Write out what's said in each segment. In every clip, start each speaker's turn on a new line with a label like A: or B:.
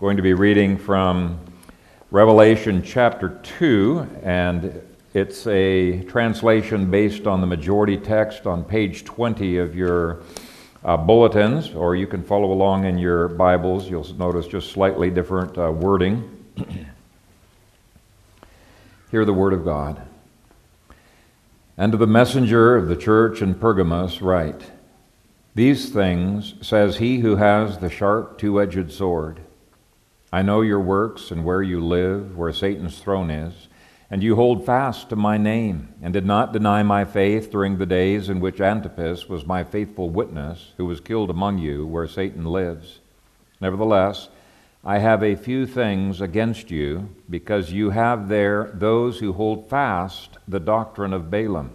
A: going to be reading from Revelation chapter 2, and it's a translation based on the majority text on page 20 of your uh, bulletins, or you can follow along in your Bibles. You'll notice just slightly different uh, wording. Hear the word of God. And to the messenger of the church in Pergamos, write These things says he who has the sharp two edged sword. I know your works and where you live, where Satan's throne is, and you hold fast to my name, and did not deny my faith during the days in which Antipas was my faithful witness, who was killed among you, where Satan lives. Nevertheless, I have a few things against you, because you have there those who hold fast the doctrine of Balaam,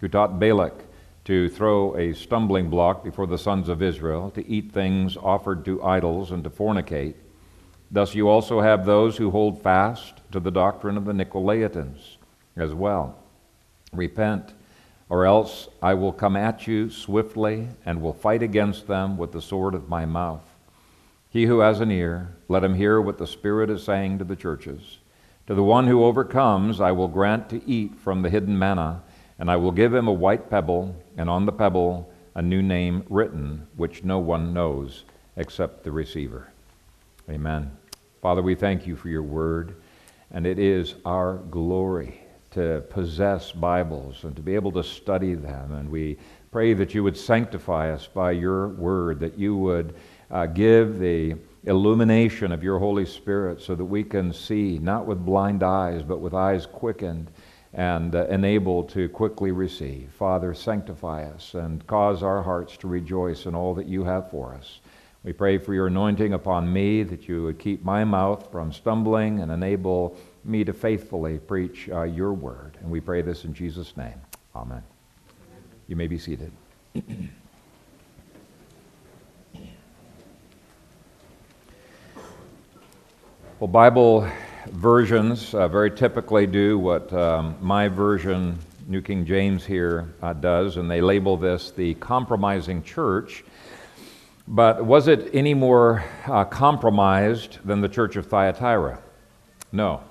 A: who taught Balak to throw a stumbling block before the sons of Israel, to eat things offered to idols, and to fornicate. Thus you also have those who hold fast to the doctrine of the Nicolaitans as well. Repent, or else I will come at you swiftly and will fight against them with the sword of my mouth. He who has an ear, let him hear what the Spirit is saying to the churches. To the one who overcomes, I will grant to eat from the hidden manna, and I will give him a white pebble, and on the pebble a new name written, which no one knows except the receiver. Amen. Father, we thank you for your word, and it is our glory to possess Bibles and to be able to study them. And we pray that you would sanctify us by your word, that you would uh, give the illumination of your Holy Spirit so that we can see, not with blind eyes, but with eyes quickened and uh, enabled to quickly receive. Father, sanctify us and cause our hearts to rejoice in all that you have for us. We pray for your anointing upon me, that you would keep my mouth from stumbling and enable me to faithfully preach uh, your word. And we pray this in Jesus' name. Amen. You may be seated. well, Bible versions uh, very typically do what um, my version, New King James, here uh, does, and they label this the compromising church. But was it any more uh, compromised than the church of Thyatira? No.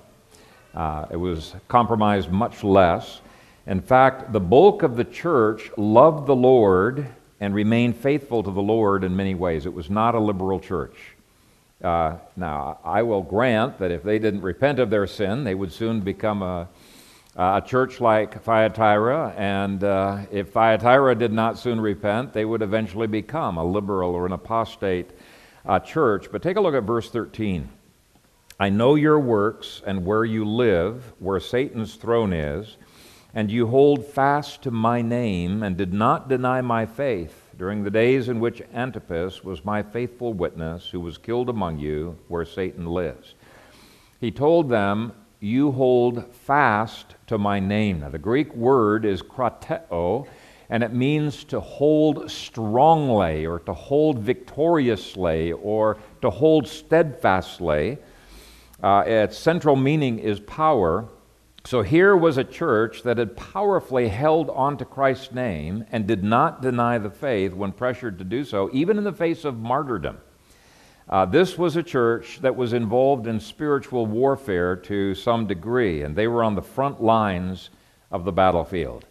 A: Uh, it was compromised much less. In fact, the bulk of the church loved the Lord and remained faithful to the Lord in many ways. It was not a liberal church. Uh, now, I will grant that if they didn't repent of their sin, they would soon become a, uh, a church like Thyatira, and uh, if Thyatira did not soon repent, they would eventually become a liberal or an apostate uh, church. But take a look at verse 13. I know your works and where you live, where Satan's throne is, and you hold fast to my name and did not deny my faith during the days in which Antipas was my faithful witness, who was killed among you, where Satan lives. He told them, You hold fast to my name. Now, the Greek word is krateo, and it means to hold strongly, or to hold victoriously, or to hold steadfastly. Uh, its central meaning is power. So here was a church that had powerfully held on to Christ's name and did not deny the faith when pressured to do so, even in the face of martyrdom. Uh, this was a church that was involved in spiritual warfare to some degree, and they were on the front lines of the battlefield.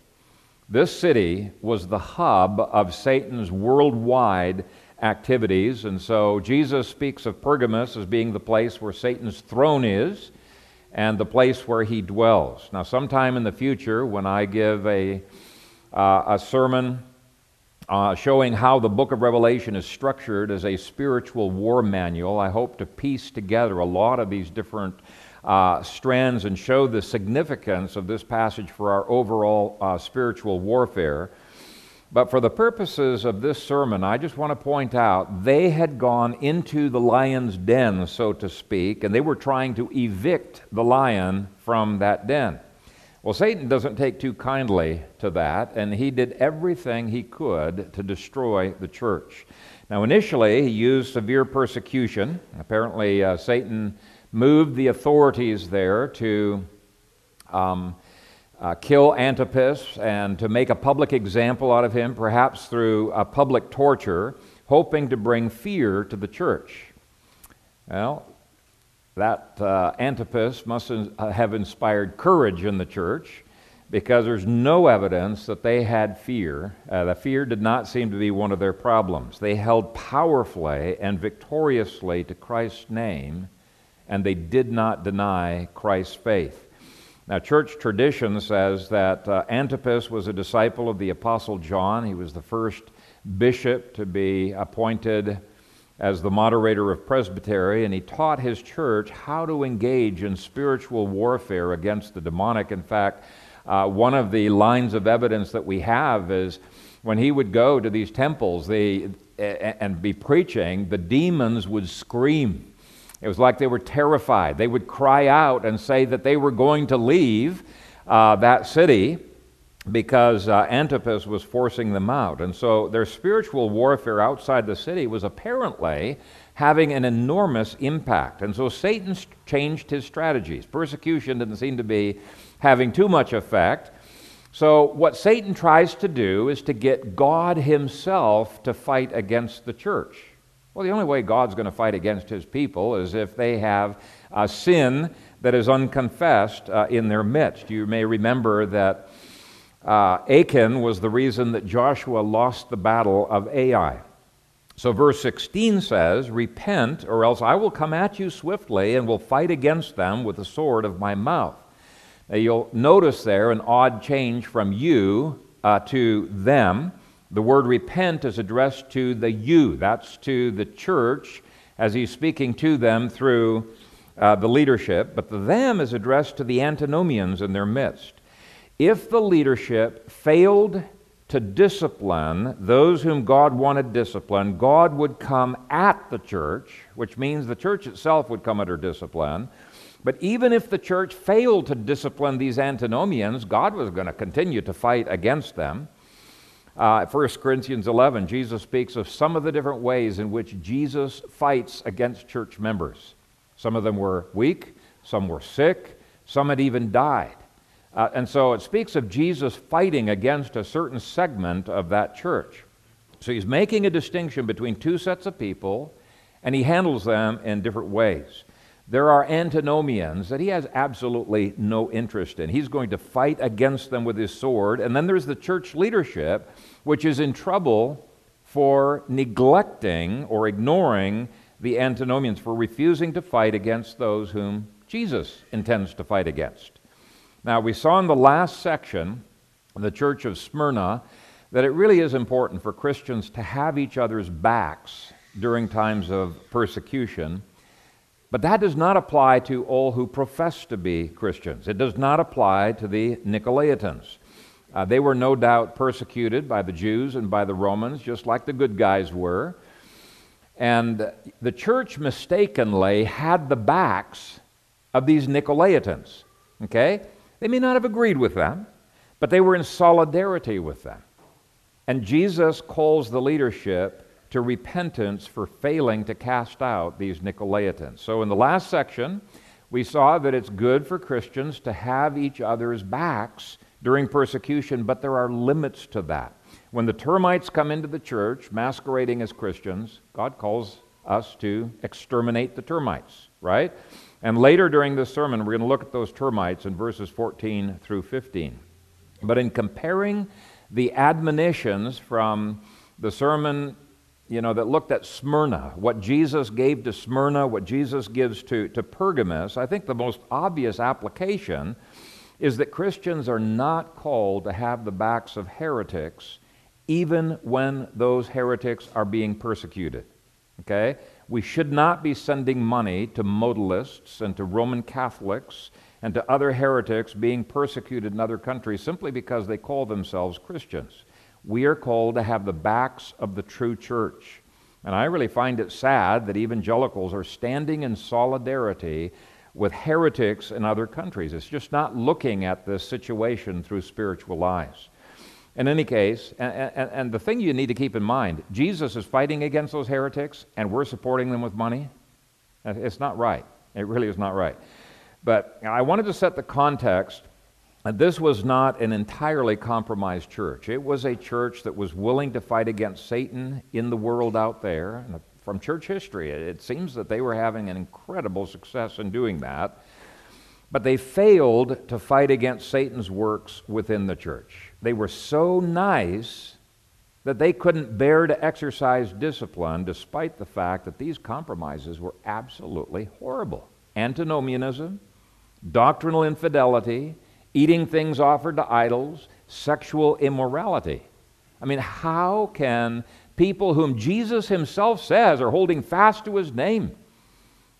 A: This city was the hub of Satan's worldwide activities, and so Jesus speaks of Pergamos as being the place where Satan's throne is and the place where he dwells. Now, sometime in the future, when I give a, uh, a sermon uh, showing how the book of Revelation is structured as a spiritual war manual. I hope to piece together a lot of these different uh, strands and show the significance of this passage for our overall uh, spiritual warfare. But for the purposes of this sermon, I just want to point out they had gone into the lion's den, so to speak, and they were trying to evict the lion from that den. Well, Satan doesn't take too kindly to that, and he did everything he could to destroy the church. Now, initially, he used severe persecution. Apparently, uh, Satan moved the authorities there to um, uh, kill Antipas and to make a public example out of him, perhaps through a public torture, hoping to bring fear to the church. Well, That uh, Antipas must have inspired courage in the church because there's no evidence that they had fear. Uh, the fear did not seem to be one of their problems. They held powerfully and victoriously to Christ's name, and they did not deny Christ's faith. Now, church tradition says that uh, Antipas was a disciple of the Apostle John. He was the first bishop to be appointed as the moderator of presbytery, and he taught his church how to engage in spiritual warfare against the demonic. In fact, uh, one of the lines of evidence that we have is when he would go to these temples they, and be preaching, the demons would scream. It was like they were terrified. They would cry out and say that they were going to leave uh, that city because uh, Antipas was forcing them out. And so their spiritual warfare outside the city was apparently having an enormous impact. And so Satan changed his strategies. Persecution didn't seem to be having too much effect. So, what Satan tries to do is to get God himself to fight against the church. Well, the only way God's going to fight against his people is if they have a sin that is unconfessed uh, in their midst. You may remember that uh, Achan was the reason that Joshua lost the battle of Ai. So, verse 16 says, Repent, or else I will come at you swiftly and will fight against them with the sword of my mouth. Now, you'll notice there an odd change from you uh, to them. The word repent is addressed to the you, that's to the church as he's speaking to them through uh, the leadership, but the them is addressed to the antinomians in their midst. If the leadership failed to discipline those whom God wanted disciplined, God would come at the church, which means the church itself would come under discipline. But even if the church failed to discipline these antinomians, God was going to continue to fight against them. Uh, 1 Corinthians 11, Jesus speaks of some of the different ways in which Jesus fights against church members. Some of them were weak, some were sick, some had even died. Uh, and so it speaks of Jesus fighting against a certain segment of that church. So he's making a distinction between two sets of people, and he handles them in different ways. There are antinomians that he has absolutely no interest in. He's going to fight against them with his sword. And then there's the church leadership, which is in trouble for neglecting or ignoring the antinomians, for refusing to fight against those whom Jesus intends to fight against. Now, we saw in the last section, the church of Smyrna, that it really is important for Christians to have each other's backs during times of persecution but that does not apply to all who profess to be Christians. It does not apply to the Nicolaitans. Uh, they were no doubt persecuted by the Jews and by the Romans, just like the good guys were. And the church mistakenly had the backs of these Nicolaitans. Okay? They may not have agreed with them, but they were in solidarity with them. And Jesus calls the leadership to repentance for failing to cast out these Nicolaitans. So, in the last section, we saw that it's good for Christians to have each other's backs during persecution, but there are limits to that. When the termites come into the church masquerading as Christians, God calls us to exterminate the termites, right? And later during this sermon, we're going to look at those termites in verses 14 through 15. But in comparing the admonitions from the sermon you know, that looked at Smyrna, what Jesus gave to Smyrna, what Jesus gives to, to Pergamus, I think the most obvious application is that Christians are not called to have the backs of heretics even when those heretics are being persecuted. Okay? We should not be sending money to modalists and to Roman Catholics and to other heretics being persecuted in other countries simply because they call themselves Christians we are called to have the backs of the true church. And I really find it sad that evangelicals are standing in solidarity with heretics in other countries. It's just not looking at this situation through spiritual eyes. In any case, and, and, and, the thing you need to keep in mind Jesus is fighting against those heretics, and we're supporting them with money. It's not right. It really is not right. But I wanted to set the context this was not an entirely compromised church. It was a church that was willing to fight against Satan in the world out there. And from church history. It seems that they were having an incredible success in doing that. But they failed to fight against Satan's works within the church. They were so nice that they couldn't bear to exercise discipline despite the fact that these compromises were absolutely horrible. Antinomianism, doctrinal infidelity, eating things offered to idols, sexual immorality. I mean, how can people whom Jesus himself says are holding fast to his name,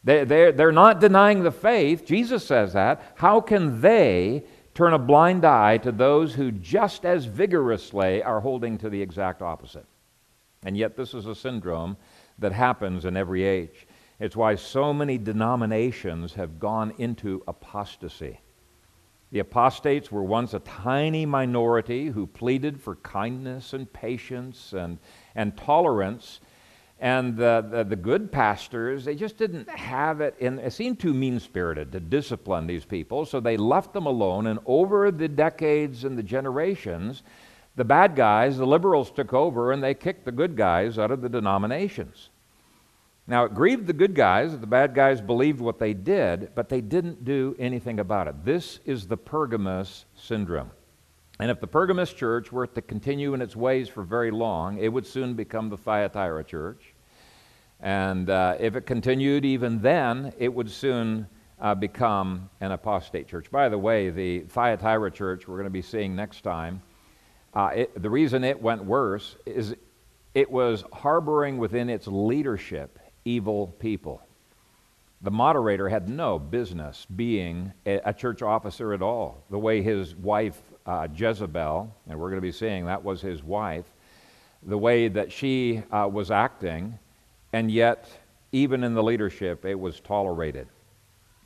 A: they, they're, they're not denying the faith, Jesus says that, how can they turn a blind eye to those who just as vigorously are holding to the exact opposite? And yet, this is a syndrome that happens in every age. It's why so many denominations have gone into apostasy. The apostates were once a tiny minority who pleaded for kindness and patience and, and tolerance. And the, the, the good pastors, they just didn't have it in, it seemed too mean spirited to discipline these people, so they left them alone. And over the decades and the generations, the bad guys, the liberals, took over and they kicked the good guys out of the denominations. Now, it grieved the good guys that the bad guys believed what they did, but they didn't do anything about it. This is the Pergamus syndrome. And if the Pergamus church were to continue in its ways for very long, it would soon become the Thyatira church. And uh, if it continued even then, it would soon uh, become an apostate church. By the way, the Thyatira church we're going to be seeing next time, uh, it, the reason it went worse is it was harboring within its leadership evil people. The moderator had no business being a, a church officer at all. The way his wife, uh, Jezebel, and we're going to be seeing that was his wife, the way that she uh, was acting, and yet, even in the leadership, it was tolerated.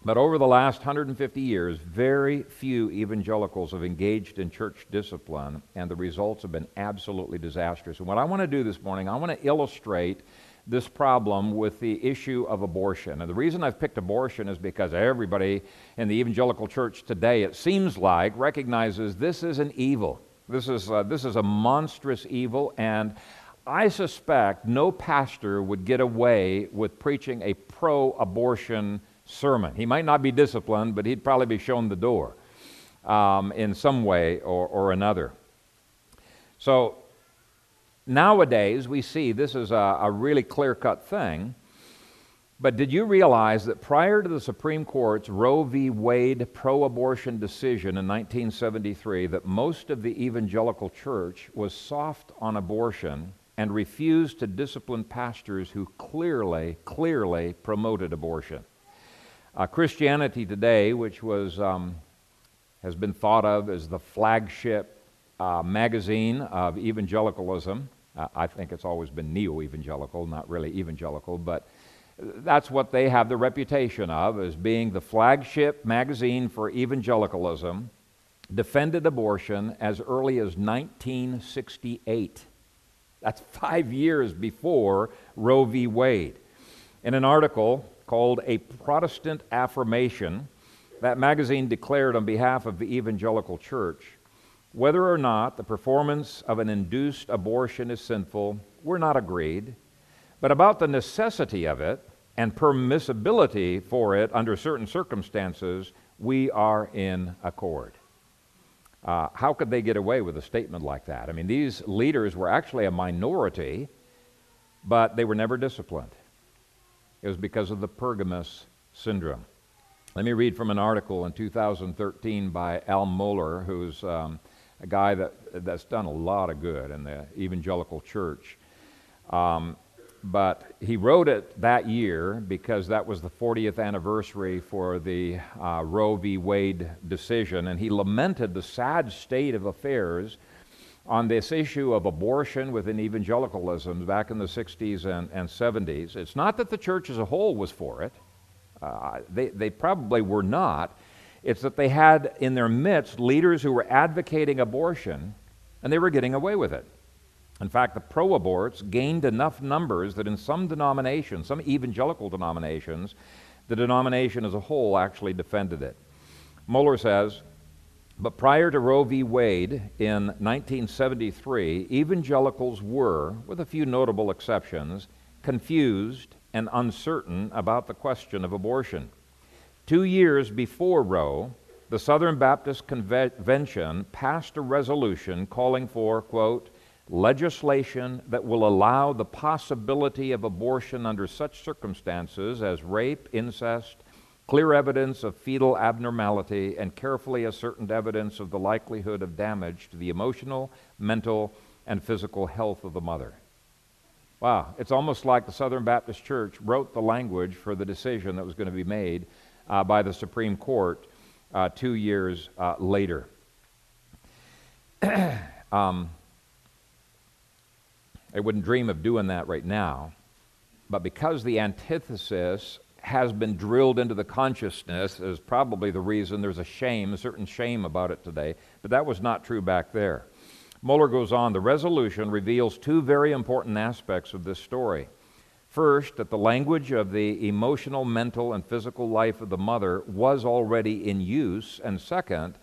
A: But over the last 150 years, very few evangelicals have engaged in church discipline, and the results have been absolutely disastrous. And what I want to do this morning, I want to illustrate this problem with the issue of abortion. And the reason I've picked abortion is because everybody in the evangelical church today, it seems like, recognizes this is an evil. This is, uh, this is a monstrous evil, and I suspect no pastor would get away with preaching a pro abortion sermon. He might not be disciplined, but he'd probably be shown the door um, in some way or, or another. So, Nowadays, we see this is a, a really clear cut thing. But did you realize that prior to the Supreme Court's Roe v. Wade pro abortion decision in 1973, that most of the evangelical church was soft on abortion and refused to discipline pastors who clearly, clearly promoted abortion? Uh, Christianity Today, which was, um, has been thought of as the flagship uh, magazine of evangelicalism. Uh, I think it's always been neo evangelical, not really evangelical, but that's what they have the reputation of as being the flagship magazine for evangelicalism, defended abortion as early as 1968. That's five years before Roe v. Wade. In an article called A Protestant Affirmation, that magazine declared on behalf of the evangelical church whether or not the performance of an induced abortion is sinful, we're not agreed. But about the necessity of it and permissibility for it under certain circumstances, we are in accord. Uh, how could they get away with a statement like that? I mean, these leaders were actually a minority, but they were never disciplined. It was because of the Pergamus syndrome. Let me read from an article in 2013 by Al Mohler, who's um, a guy that, that's done a lot of good in the evangelical church. Um, but he wrote it that year because that was the 40th anniversary for the uh, Roe v. Wade decision, and he lamented the sad state of affairs on this issue of abortion within evangelicalism back in the 60s and, and 70s. It's not that the church as a whole was for it, uh, they, they probably were not. It's that they had in their midst leaders who were advocating abortion, and they were getting away with it. In fact, the pro aborts gained enough numbers that in some denominations, some evangelical denominations, the denomination as a whole actually defended it. Mohler says, but prior to Roe v. Wade in 1973, evangelicals were, with a few notable exceptions, confused, and uncertain about the question of abortion. Two years before Roe, the Southern Baptist Convention passed a resolution calling for, quote, legislation that will allow the possibility of abortion under such circumstances as rape, incest, clear evidence of fetal abnormality, and carefully ascertained evidence of the likelihood of damage to the emotional, mental, and physical health of the mother. Wow, it's almost like the Southern Baptist Church wrote the language for the decision that was going to be made uh, by the Supreme Court uh, two years uh, later. um, I wouldn't dream of doing that right now. But because the antithesis has been drilled into the consciousness, is probably the reason there's a shame, a certain shame about it today. But that was not true back there. Mohler goes on the resolution reveals two very important aspects of this story. First, that the language of the emotional, mental, and physical life of the mother was already in use. And second,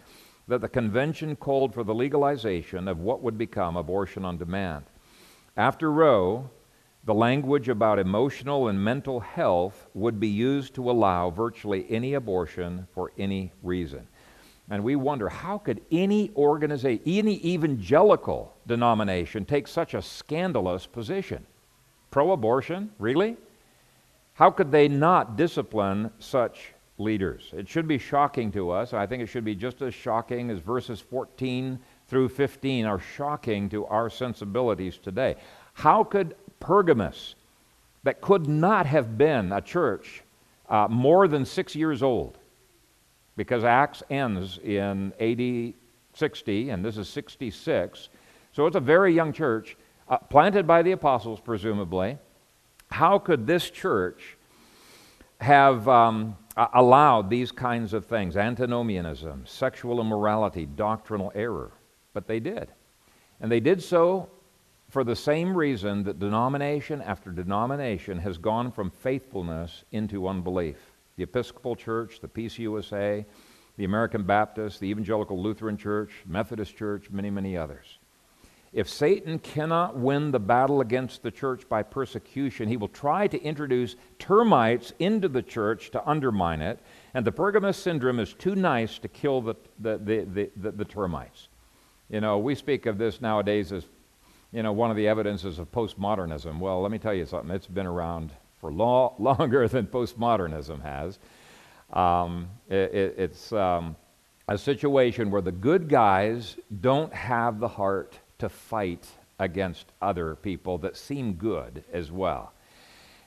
A: that the convention called for the legalization of what would become abortion on demand. After Roe, the language about emotional and mental health would be used to allow virtually any abortion for any reason. And we wonder how could any organization, any evangelical denomination take such a scandalous position? Pro abortion? Really? How could they not discipline such leaders? It should be shocking to us. I think it should be just as shocking as verses 14 through 15 are shocking to our sensibilities today. How could Pergamus, that could not have been a church uh, more than six years old, because Acts ends in AD 60, and this is 66, so it's a very young church, uh, planted by the apostles, presumably. How could this church have um, allowed these kinds of things antinomianism, sexual immorality, doctrinal error? But they did. And they did so for the same reason that denomination after denomination has gone from faithfulness into unbelief. The Episcopal Church, the PCUSA, the American Baptist, the Evangelical Lutheran Church, Methodist Church, many, many others. If Satan cannot win the battle against the church by persecution, he will try to introduce termites into the church to undermine it, and the Pergamus syndrome is too nice to kill the, the, the, the, the termites. You know, we speak of this nowadays as, you know, one of the evidences of postmodernism. Well, let me tell you something. It's been around for lo- longer than postmodernism has. Um, it, it, it's um, a situation where the good guys don't have the heart to fight against other people that seem good as well.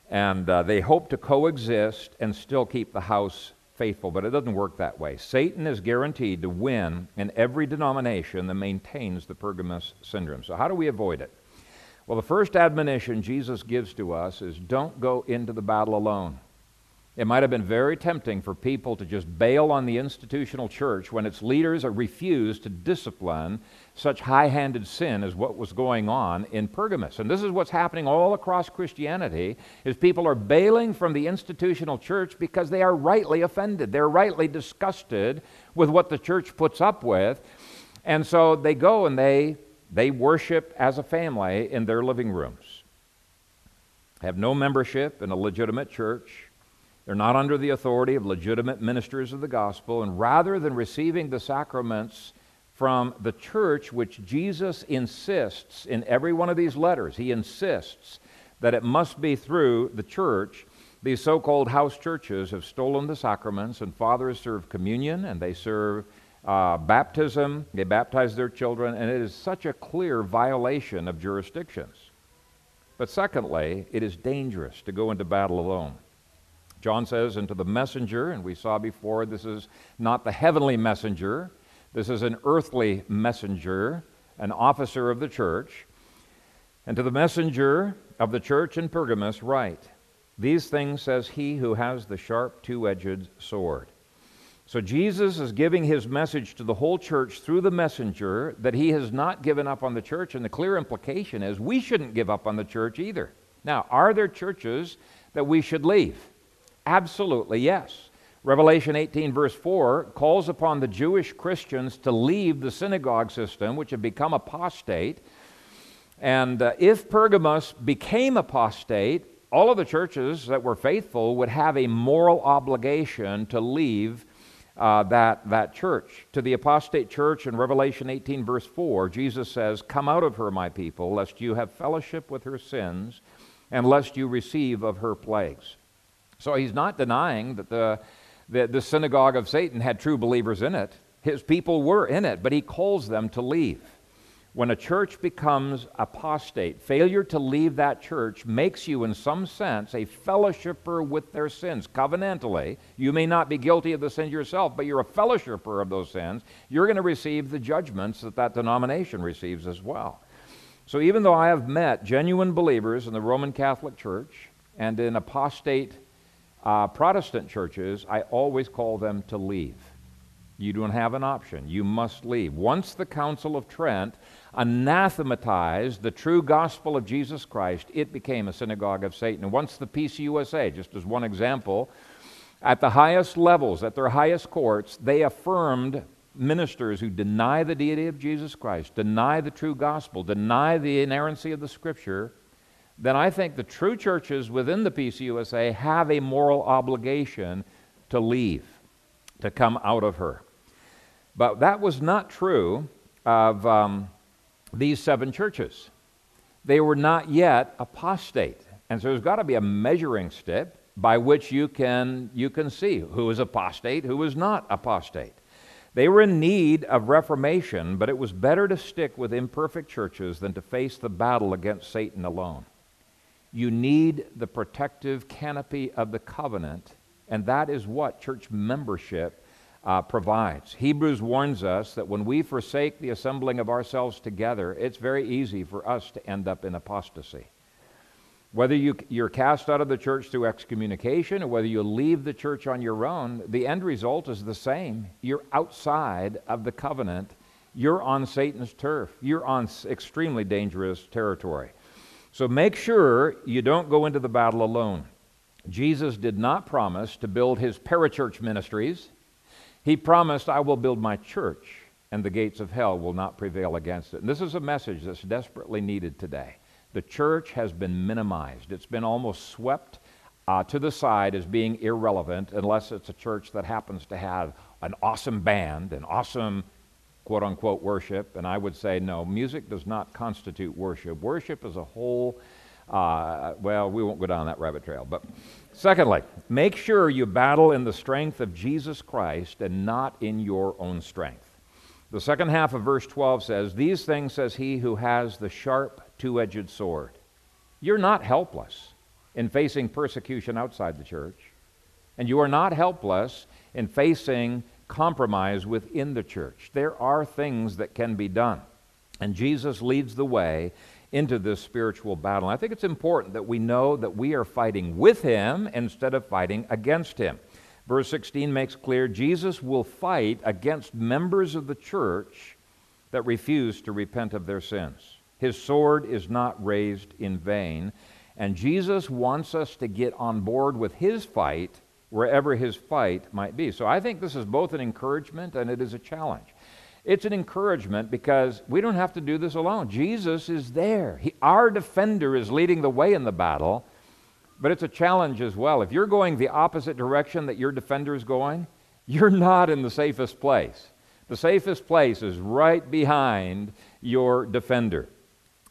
A: And uh, they hope to coexist and still keep the house faithful, but it doesn't work that way. Satan is guaranteed to win in every denomination that maintains the Pergamus syndrome. So, how do we avoid it? Well, the first admonition Jesus gives to us is don't go into the battle alone. It might have been very tempting for people to just bail on the institutional church when its leaders refuse to discipline such high-handed sin as what was going on in Pergamus. And this is what's happening all across Christianity is people are bailing from the institutional church because they are rightly offended. They're rightly disgusted with what the church puts up with. And so they go and they they worship as a family in their living rooms. Have no membership in a legitimate church they're not under the authority of legitimate ministers of the gospel, and rather than receiving the sacraments from the church, which Jesus insists in every one of these letters, he insists that it must be through the church. These so called house churches have stolen the sacraments, and fathers serve communion and they serve uh, baptism, they baptize their children, and it is such a clear violation of jurisdictions. But secondly, it is dangerous to go into battle alone. John says, and to the messenger, and we saw before this is not the heavenly messenger, this is an earthly messenger, an officer of the church. And to the messenger of the church in Pergamus, write, These things says he who has the sharp two edged sword. So Jesus is giving his message to the whole church through the messenger that he has not given up on the church, and the clear implication is we shouldn't give up on the church either. Now, are there churches that we should leave? Absolutely, yes. Revelation 18, verse 4, calls upon the Jewish Christians to leave the synagogue system, which had become apostate. And uh, if Pergamos became apostate, all of the churches that were faithful would have a moral obligation to leave uh, that, that church. To the apostate church in Revelation 18, verse 4, Jesus says, Come out of her, my people, lest you have fellowship with her sins, and lest you receive of her plagues. So he's not denying that the, the, the synagogue of Satan had true believers in it. His people were in it, but he calls them to leave. When a church becomes apostate, failure to leave that church makes you, in some sense, a fellowshipper with their sins. Covenantally, you may not be guilty of the sins yourself, but you're a fellowshipper of those sins. You're going to receive the judgments that that denomination receives as well. So, even though I have met genuine believers in the Roman Catholic Church and in apostate uh, Protestant churches, I always call them to leave. You don't have an option. You must leave. Once the Council of Trent anathematized the true gospel of Jesus Christ, it became a synagogue of Satan. And once the PCUSA, just as one example, at the highest levels, at their highest courts, they affirmed ministers who deny the deity of Jesus Christ, deny the true gospel, deny the inerrancy of the scripture, then I think the true churches within the PCUSA have a moral obligation to leave, to come out of her. But that was not true of um, these seven churches. They were not yet apostate. And so there's got to be a measuring stick by which you can, you can see who is apostate, who is not apostate. They were in need of reformation, but it was better to stick with imperfect churches than to face the battle against Satan alone. You need the protective canopy of the covenant, and that is what church membership uh, provides. Hebrews warns us that when we forsake the assembling of ourselves together, it's very easy for us to end up in apostasy. Whether you, you're cast out of the church through excommunication or whether you leave the church on your own, the end result is the same. You're outside of the covenant. You're on Satan's turf. You're on extremely dangerous territory. So make sure you don't go into the battle alone. Jesus did not promise to build his parachurch ministries. He promised, I will build my church, and the gates of hell will not prevail against it. And this is a message that's desperately needed today. The church has been minimized, it's been almost swept uh, to the side as being irrelevant unless it's a church that happens to have an awesome band, an awesome quote unquote worship. And I would say, no, music does not constitute worship. Worship is a whole, uh, well, we won't go down that rabbit trail. But secondly, make sure you battle in the strength of Jesus Christ and not in your own strength. The second half of verse 12 says, These things says he who has the sharp two edged sword. You're not helpless in facing persecution outside the church, and you are not helpless in facing compromise within the church. There are things that can be done, and Jesus leads the way into this spiritual battle. And I think it's important that we know that we are fighting with him instead of fighting against him. Verse 16 makes clear Jesus will fight against members of the church that refuse to repent of their sins. His sword is not raised in vain. And Jesus wants us to get on board with his fight wherever his fight might be. So I think this is both an encouragement and it is a challenge. It's an encouragement because we don't have to do this alone. Jesus is there. He, our defender is leading the way in the battle, but it's a challenge as well. If you're going the opposite direction that your defender is going, you're not in the safest place. The safest place is right behind your defender.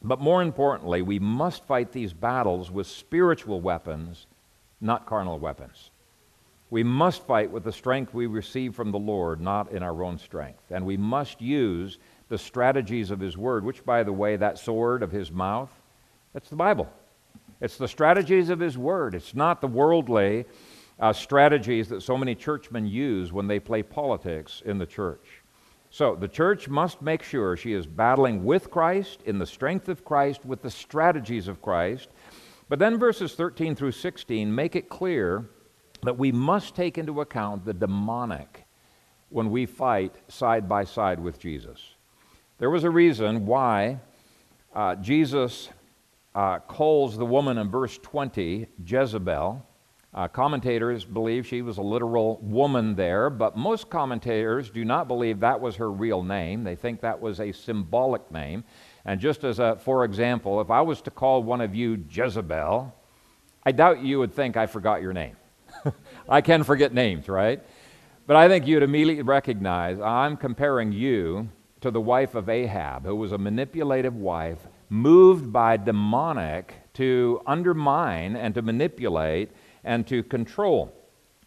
A: But more importantly, we must fight these battles with spiritual weapons, not carnal weapons. We must fight with the strength we receive from the Lord, not in our own strength. And we must use the strategies of His Word, which, by the way, that sword of His mouth, that's the Bible. It's the strategies of His Word. It's not the worldly uh, strategies that so many churchmen use when they play politics in the church. So the church must make sure she is battling with Christ, in the strength of Christ, with the strategies of Christ. But then verses 13 through 16 make it clear that we must take into account the demonic when we fight side by side with Jesus. There was a reason why uh, Jesus uh, calls the woman in verse 20 Jezebel. Uh, commentators believe she was a literal woman there, but most commentators do not believe that was her real name. They think that was a symbolic name. And just as a, for example, if I was to call one of you Jezebel, I doubt you would think I forgot your name. I can forget names, right? But I think you'd immediately recognize I'm comparing you to the wife of Ahab, who was a manipulative wife, moved by demonic to undermine and to manipulate and to control.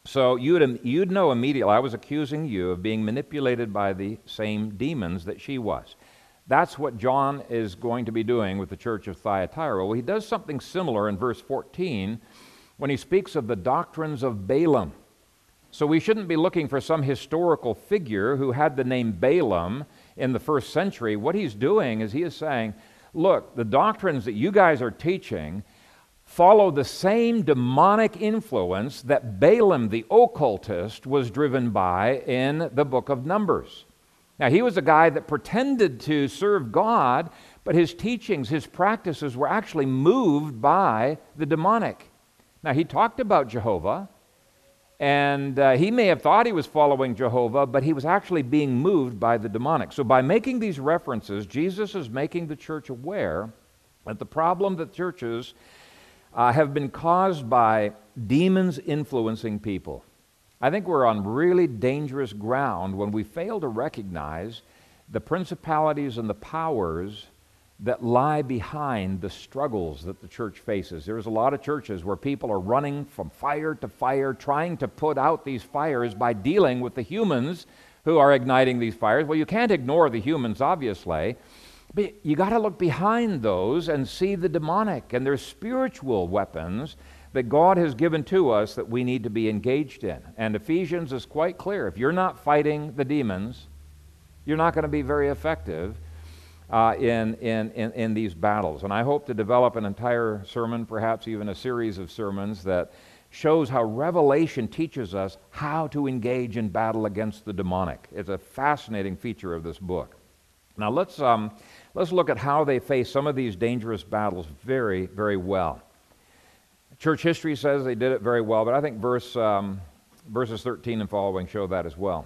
A: So you'd, you'd know immediately, I was accusing you of being manipulated by the same demons that she was. That's what John is going to be doing with the church of Thyatira. Well, he does something similar in verse 14 when he speaks of the doctrines of Balaam. So we shouldn't be looking for some historical figure who had the name Balaam in the first century. What he's doing is he is saying, look, the doctrines that you guys are teaching follow the same demonic influence that Balaam the occultist was driven by in the book of Numbers. Now, he was a guy that pretended to serve God, but his teachings, his practices were actually moved by the demonic. Now, he talked about Jehovah, and uh, he may have thought he was following Jehovah, but he was actually being moved by the demonic. So, by making these references, Jesus is making the church aware that the problem that churches uh, have been caused by demons influencing people. I think we're on really dangerous ground when we fail to recognize the principalities and the powers that lie behind the struggles that the church faces. There's a lot of churches where people are running from fire to fire, trying to put out these fires by dealing with the humans who are igniting these fires. Well, you can't ignore the humans, obviously, but you got to look behind those and see the demonic and their spiritual weapons that God has given to us that we need to be engaged in. And Ephesians is quite clear. If you're not fighting the demons, you're not going to be very effective uh, in, in, in, in these battles. And I hope to develop an entire sermon, perhaps even a series of sermons, that shows how Revelation teaches us how to engage in battle against the demonic. It's a fascinating feature of this book. Now let's, um, let's look at how they face some of these dangerous battles very, very well. Church history says they did it very well, but I think verse, um, verses 13 and following show that as well.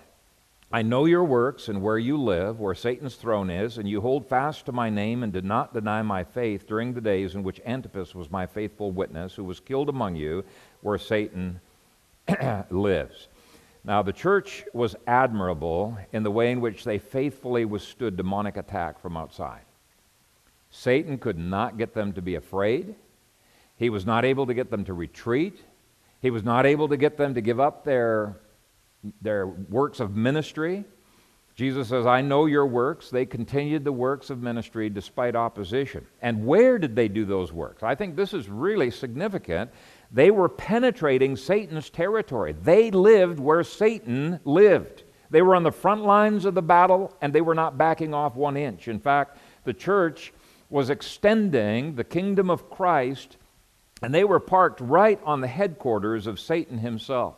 A: I know your works and where you live, where Satan's throne is, and you hold fast to my name and did not deny my faith during the days in which Antipas was my faithful witness, who was killed among you, where Satan lives. Now, the church was admirable in the way in which they faithfully withstood demonic attack from outside. Satan could not get them to be afraid. He was not able to get them to retreat. He was not able to get them to give up their, their works of ministry. Jesus says, I know your works. They continued the works of ministry despite opposition. And where did they do those works? I think this is really significant. They were penetrating Satan's territory. They lived where Satan lived. They were on the front lines of the battle and they were not backing off one inch. In fact, the church was extending the kingdom of Christ and they were parked right on the headquarters of Satan himself.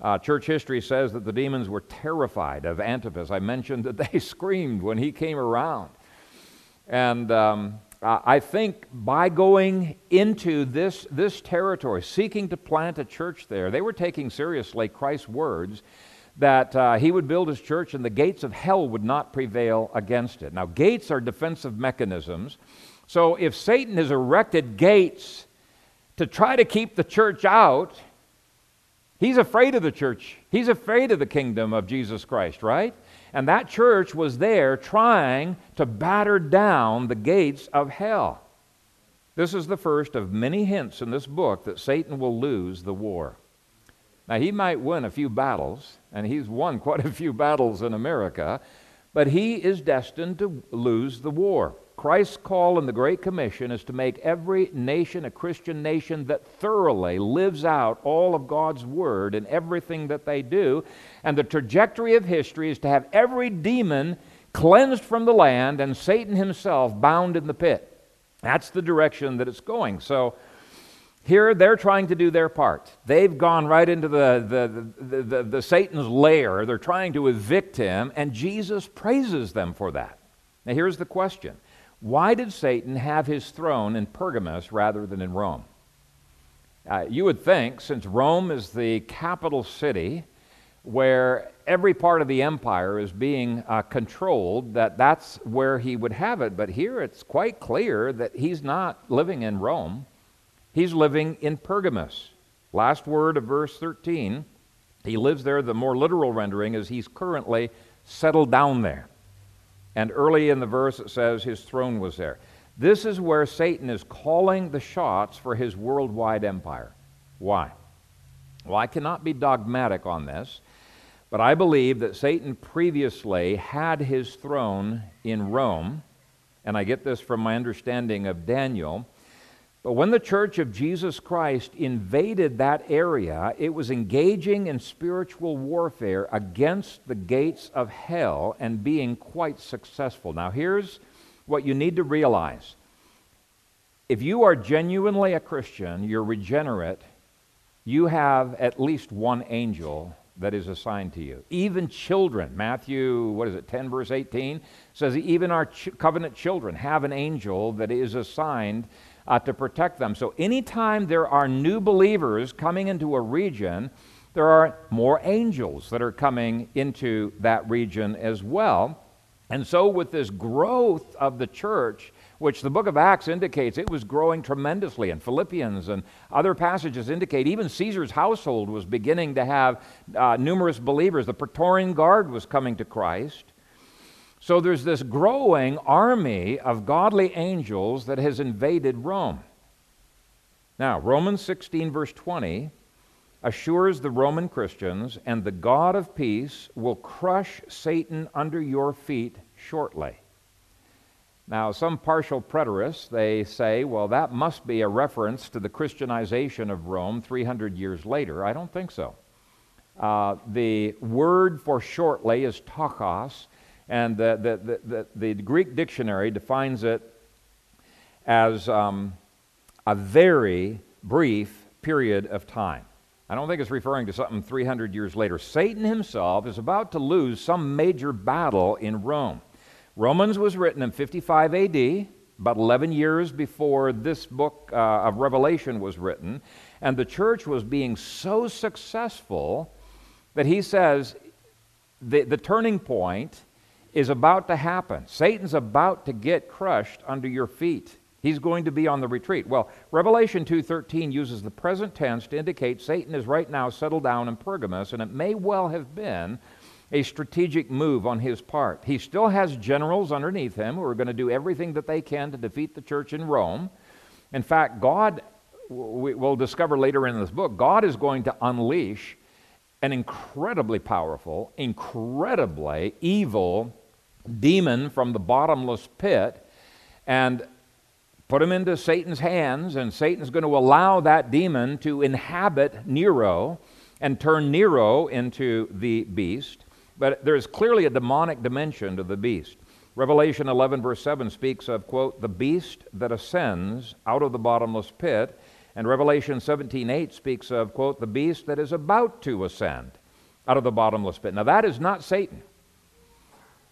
A: Uh, church history says that the demons were terrified of Antipas. I mentioned that they screamed when he came around. And um, I think by going into this, this territory, seeking to plant a church there, they were taking seriously Christ's words that uh, he would build his church and the gates of hell would not prevail against it. Now, gates are defensive mechanisms. So if Satan has erected gates to try to keep the church out, he's afraid of the church. He's afraid of the kingdom of Jesus Christ, right? And that church was there trying to batter down the gates of hell. This is the first of many hints in this book that Satan will lose the war. Now, he might win a few battles, and he's won quite a few battles in America, but he is destined to lose the war. Christ's call in the Great Commission is to make every nation a Christian nation that thoroughly lives out all of God's Word in everything that they do. And the trajectory of history is to have every demon cleansed from the land and Satan himself bound in the pit. That's the direction that it's going. So here they're trying to do their part. They've gone right into the, the, the, the, the Satan's lair. They're trying to evict him, and Jesus praises them for that. Now here's the question why did Satan have his throne in Pergamus rather than in Rome? Uh, you would think, since Rome is the capital city where every part of the empire is being uh, controlled, that that's where he would have it. But here it's quite clear that he's not living in Rome. He's living in Pergamos. Last word of verse 13. He lives there. The more literal rendering is he's currently settled down there. And early in the verse it says his throne was there. This is where Satan is calling the shots for his worldwide empire. Why? Well, I cannot be dogmatic on this, but I believe that Satan previously had his throne in Rome, and I get this from my understanding of Daniel. But when the church of Jesus Christ invaded that area, it was engaging in spiritual warfare against the gates of hell and being quite successful. Now, here's what you need to realize if you are genuinely a Christian, you're regenerate, you have at least one angel that is assigned to you. Even children, Matthew, what is it, 10 verse 18, says even our ch- covenant children have an angel that is assigned uh, to protect them. So anytime there are new believers coming into a region, there are more angels that are coming into that region as well. And so, with this growth of the church, which the book of Acts indicates it was growing tremendously, and Philippians and other passages indicate even Caesar's household was beginning to have uh, numerous believers. The Praetorian Guard was coming to Christ. So there's this growing army of godly angels that has invaded Rome. Now, Romans 16, verse 20, assures the Roman Christians, and the God of peace will crush Satan under your feet shortly. Now, some partial preterists, they say, well, that must be a reference to the Christianization of Rome 300 years later. I don't think so. Uh, the word for shortly is tachos, and the, the, the, the, Greek dictionary defines it as um, a very brief period of time. I don't think it's referring to something 300 years later. Satan himself is about to lose some major battle in Rome. Romans was written in 55 AD, about 11 years before this book uh, of Revelation was written, and the church was being so successful that he says the, the turning point is about to happen. Satan's about to get crushed under your feet. He's going to be on the retreat. Well, Revelation 2:13 uses the present tense to indicate Satan is right now settled down in Pergamos and it may well have been a strategic move on his part. He still has generals underneath him who are going to do everything that they can to defeat the church in Rome. In fact, God we will discover later in this book, God is going to unleash an incredibly powerful, incredibly evil demon from the bottomless pit and put him into Satan's hands, and Satan's going to allow that demon to inhabit Nero and turn Nero into the beast. But there is clearly a demonic dimension to the beast. Revelation 11, verse 7 speaks of, quote, the beast that ascends out of the bottomless pit. And Revelation 17, 8 speaks of, quote, the beast that is about to ascend out of the bottomless pit. Now, that is not Satan.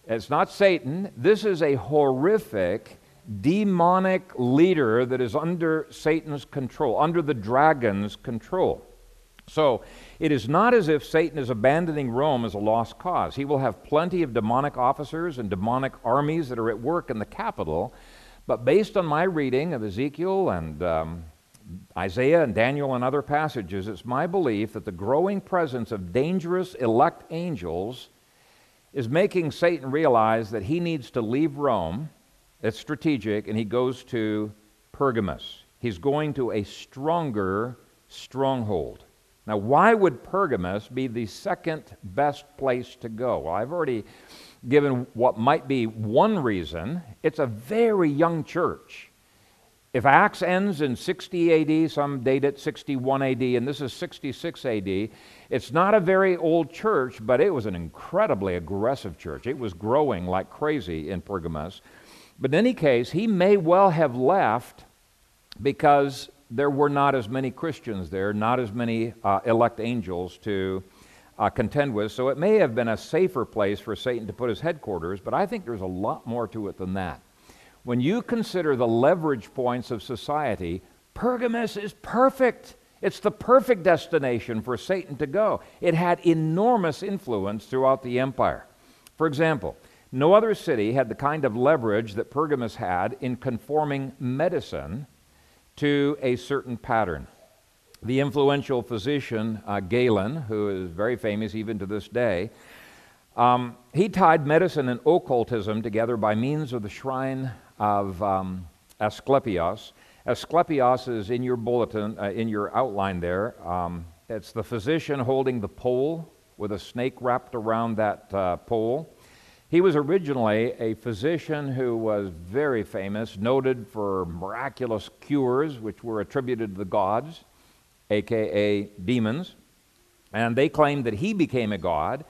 A: It's not Satan. This is a horrific, demonic leader that is under Satan's control, under the dragon's control. So, it is not as if Satan is abandoning Rome as a lost cause. He will have plenty of demonic officers and demonic armies that are at work in the capital. But based on my reading of Ezekiel and um, Isaiah and Daniel and other passages, it's my belief that the growing presence of dangerous elect angels is making Satan realize that he needs to leave Rome. It's strategic, and he goes to Pergamus. He's going to a stronger stronghold. Now, why would Pergamus be the second best place to go? Well, I've already given what might be one reason. It's a very young church. If Acts ends in 60 AD, some date it 61 AD, and this is 66 AD, it's not a very old church, but it was an incredibly aggressive church. It was growing like crazy in Pergamos. But in any case, he may well have left because there were not as many Christians there, not as many uh, elect angels to uh, contend with. So it may have been a safer place for Satan to put his headquarters, but I think there's a lot more to it than that. When you consider the leverage points of society, Pergamus is perfect. It's the perfect destination for Satan to go. It had enormous influence throughout the empire. For example, no other city had the kind of leverage that Pergamus had in conforming medicine to a certain pattern. The influential physician uh, Galen, who is very famous even to this day, um, he tied medicine and occultism together by means of the shrine of um, Asclepius. Asclepius is in your bulletin, uh, in your outline there. Um, it's the physician holding the pole with a snake wrapped around that uh, pole. He was originally a physician who was very famous, noted for miraculous cures, which were attributed to the gods, aka demons. And they claimed that he became a god,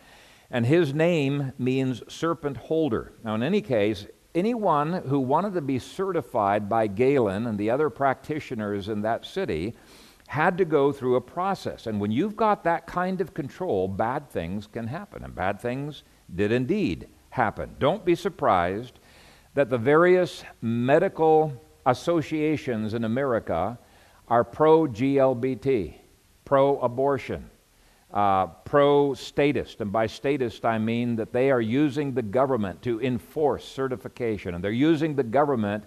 A: and his name means serpent holder. Now, in any case, anyone who wanted to be certified by Galen and the other practitioners in that city had to go through a process. And when you've got that kind of control, bad things can happen. And bad things did indeed happen. Don't be surprised that the various medical associations in America are pro GLBT, pro abortion, uh, pro statist. And by statist, I mean that they are using the government to enforce certification, and they're using the government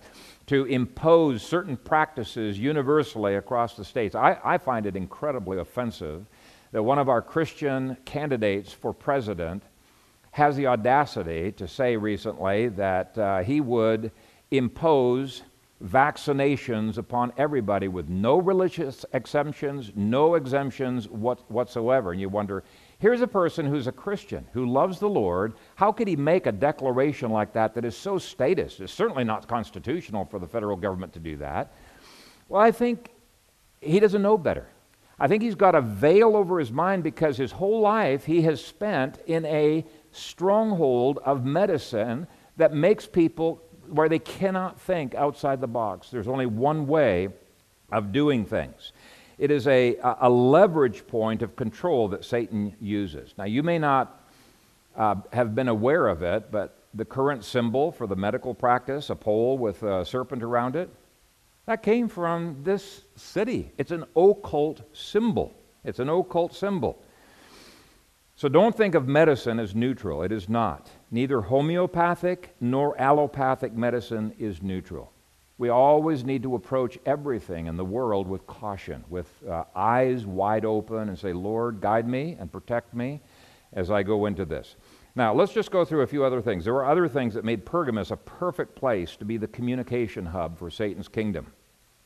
A: to impose certain practices universally across the states. I, I find it incredibly offensive that one of our Christian candidates for president has the audacity to say recently that uh, he would impose vaccinations upon everybody with no religious exemptions, no exemptions what, whatsoever. And you wonder, Here's a person who's a Christian, who loves the Lord. How could he make a declaration like that that is so statist? It's certainly not constitutional for the federal government to do that. Well, I think he doesn't know better. I think he's got a veil over his mind because his whole life he has spent in a stronghold of medicine that makes people where they cannot think outside the box. There's only one way of doing things. It is a, a leverage point of control that Satan uses. Now, you may not uh, have been aware of it, but the current symbol for the medical practice, a pole with a serpent around it, that came from this city. It's an occult symbol. It's an occult symbol. So don't think of medicine as neutral. It is not. Neither homeopathic nor allopathic medicine is neutral. We always need to approach everything in the world with caution, with uh, eyes wide open, and say, Lord, guide me and protect me as I go into this. Now, let's just go through a few other things. There were other things that made Pergamus a perfect place to be the communication hub for Satan's kingdom.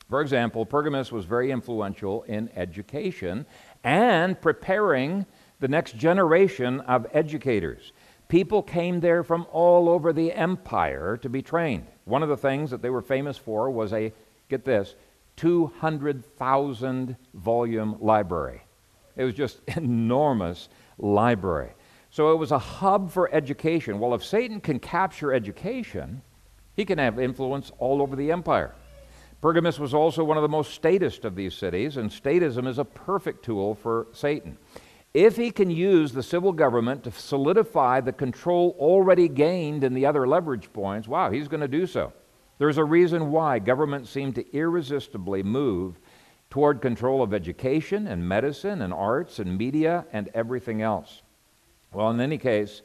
A: For example, Pergamus was very influential in education and preparing the next generation of educators. People came there from all over the empire to be trained. One of the things that they were famous for was a, get this, 200,000 volume library. It was just enormous library. So it was a hub for education. Well, if Satan can capture education, he can have influence all over the empire. Pergamus was also one of the most statist of these cities, and statism is a perfect tool for Satan. If he can use the civil government to solidify the control already gained in the other leverage points, wow, he's going to do so. There's a reason why governments seem to irresistibly move toward control of education and medicine and arts and media and everything else. Well, in any case,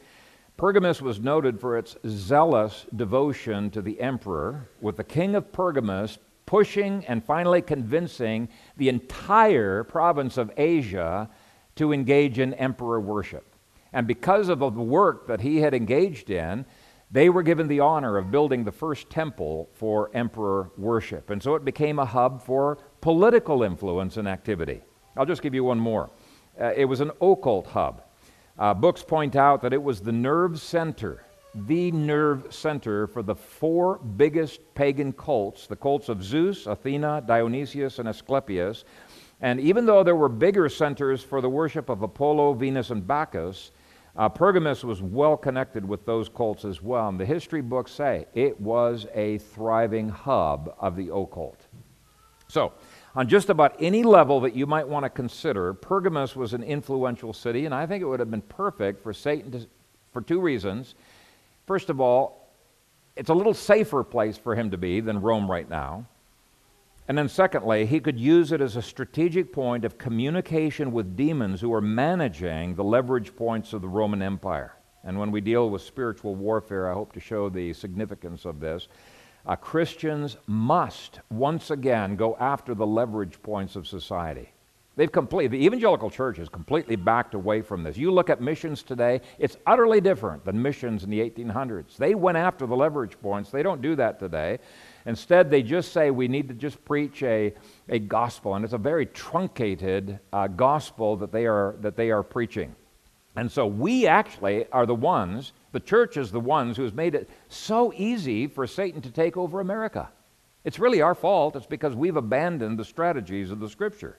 A: Pergamus was noted for its zealous devotion to the emperor, with the king of Pergamus pushing and finally convincing the entire province of Asia to engage in emperor worship. And because of the work that he had engaged in, they were given the honor of building the first temple for emperor worship. And so it became a hub for political influence and activity. I'll just give you one more. Uh, it was an occult hub. Uh, books point out that it was the nerve center, the nerve center for the four biggest pagan cults the cults of Zeus, Athena, Dionysius, and Asclepius, and even though there were bigger centers for the worship of Apollo, Venus, and Bacchus, uh, Pergamus was well connected with those cults as well. And the history books say it was a thriving hub of the occult. So, on just about any level that you might want to consider, Pergamus was an influential city, and I think it would have been perfect for Satan to, for two reasons. First of all, it's a little safer place for him to be than Rome right now. And then, secondly, he could use it as a strategic point of communication with demons who are managing the leverage points of the Roman Empire. And when we deal with spiritual warfare, I hope to show the significance of this. uh, Christians must once again go after the leverage points of society. They've completely, the evangelical church has completely backed away from this. You look at missions today, it's utterly different than missions in the 1800s. They went after the leverage points. They don't do that today. Instead, they just say we need to just preach a, a gospel, and it's a very truncated uh, gospel that they, are, that they are preaching. And so we actually are the ones, the church is the ones who has made it so easy for Satan to take over America. It's really our fault. It's because we've abandoned the strategies of the Scripture.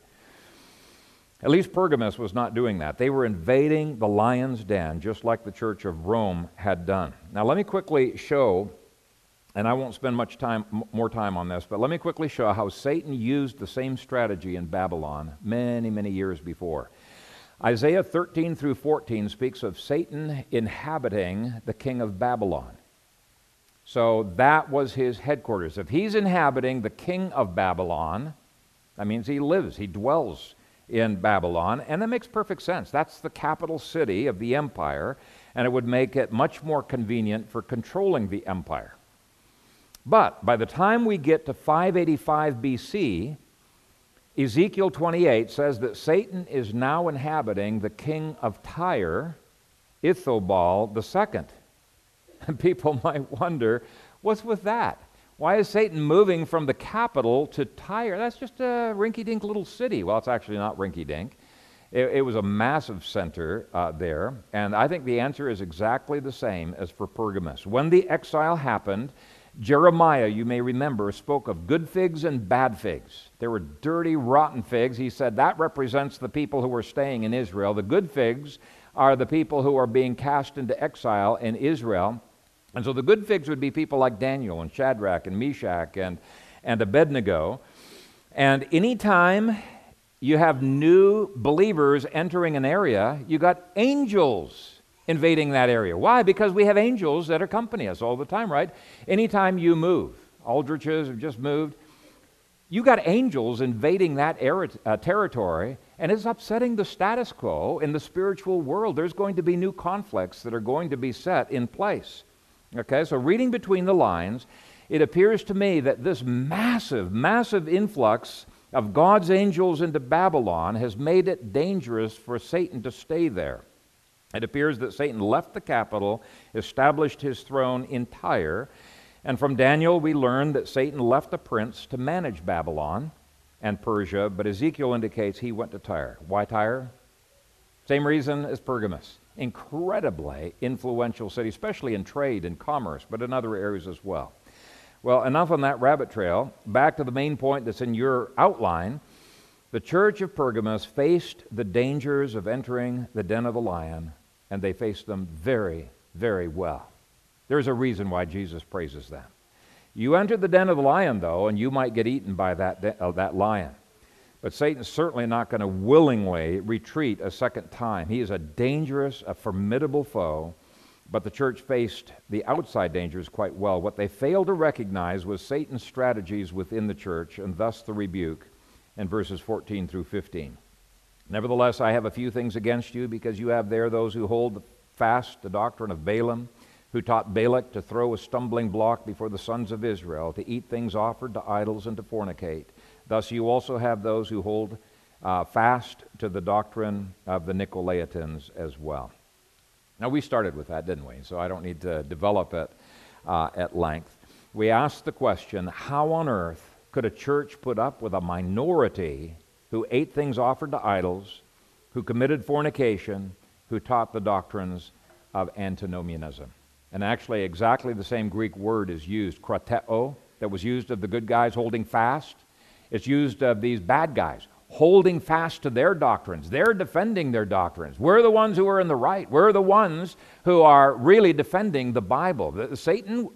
A: At least Pergamus was not doing that. They were invading the lion's den, just like the Church of Rome had done. Now, let me quickly show, and I won't spend much time, more time on this, but let me quickly show how Satan used the same strategy in Babylon many, many years before. Isaiah 13 through 14 speaks of Satan inhabiting the king of Babylon. So that was his headquarters. If he's inhabiting the king of Babylon, that means he lives, he dwells in Babylon, and that makes perfect sense. That's the capital city of the empire, and it would make it much more convenient for controlling the empire. But by the time we get to 585 BC, Ezekiel 28 says that Satan is now inhabiting the king of Tyre, Ithobal II. And people might wonder, what's with that? Why is Satan moving from the capital to Tyre? That's just a rinky dink little city. Well, it's actually not rinky dink. It, it, was a massive center uh, there. And I think the answer is exactly the same as for Pergamus. When the exile happened, Jeremiah, you may remember, spoke of good figs and bad figs. There were dirty, rotten figs. He said that represents the people who were staying in Israel. The good figs are the people who are being cast into exile in Israel. And so the good figs would be people like Daniel and Shadrach and Meshach and, and Abednego. And anytime you have new believers entering an area, you got angels invading that area. Why? Because we have angels that accompany us all the time, right? Anytime you move, Aldriches have just moved, you got angels invading that er- uh, territory, and it's upsetting the status quo in the spiritual world. There's going to be new conflicts that are going to be set in place. Okay, so reading between the lines, it appears to me that this massive, massive influx of God's angels into Babylon has made it dangerous for Satan to stay there. It appears that Satan left the capital, established his throne in Tyre, and from Daniel we learn that Satan left a prince to manage Babylon and Persia, but Ezekiel indicates he went to Tyre. Why Tyre? Same reason as Pergamus incredibly influential city, especially in trade and commerce, but in other areas as well. Well, enough on that rabbit trail. Back to the main point that's in your outline. The church of Pergamos faced the dangers of entering the den of the lion, and they faced them very, very well. There's a reason why Jesus praises them. You enter the den of the lion, though, and you might get eaten by that, de- uh, that lion. But Satan's certainly not going to willingly retreat a second time. He is a dangerous, a formidable foe, but the church faced the outside dangers quite well. What they failed to recognize was Satan's strategies within the church, and thus the rebuke in verses 14 through 15. Nevertheless, I have a few things against you, because you have there those who hold fast the doctrine of Balaam, who taught Balak to throw a stumbling block before the sons of Israel, to eat things offered to idols, and to fornicate. Thus, you also have those who hold uh, fast to the doctrine of the Nicolaitans as well. Now, we started with that, didn't we? So I don't need to develop it uh, at length. We asked the question how on earth could a church put up with a minority who ate things offered to idols, who committed fornication, who taught the doctrines of antinomianism? And actually, exactly the same Greek word is used, krateo, that was used of the good guys holding fast it's used of these bad guys holding fast to their doctrines. They're defending their doctrines. We're the ones who are in the right. We're the ones who are really defending the Bible. Satan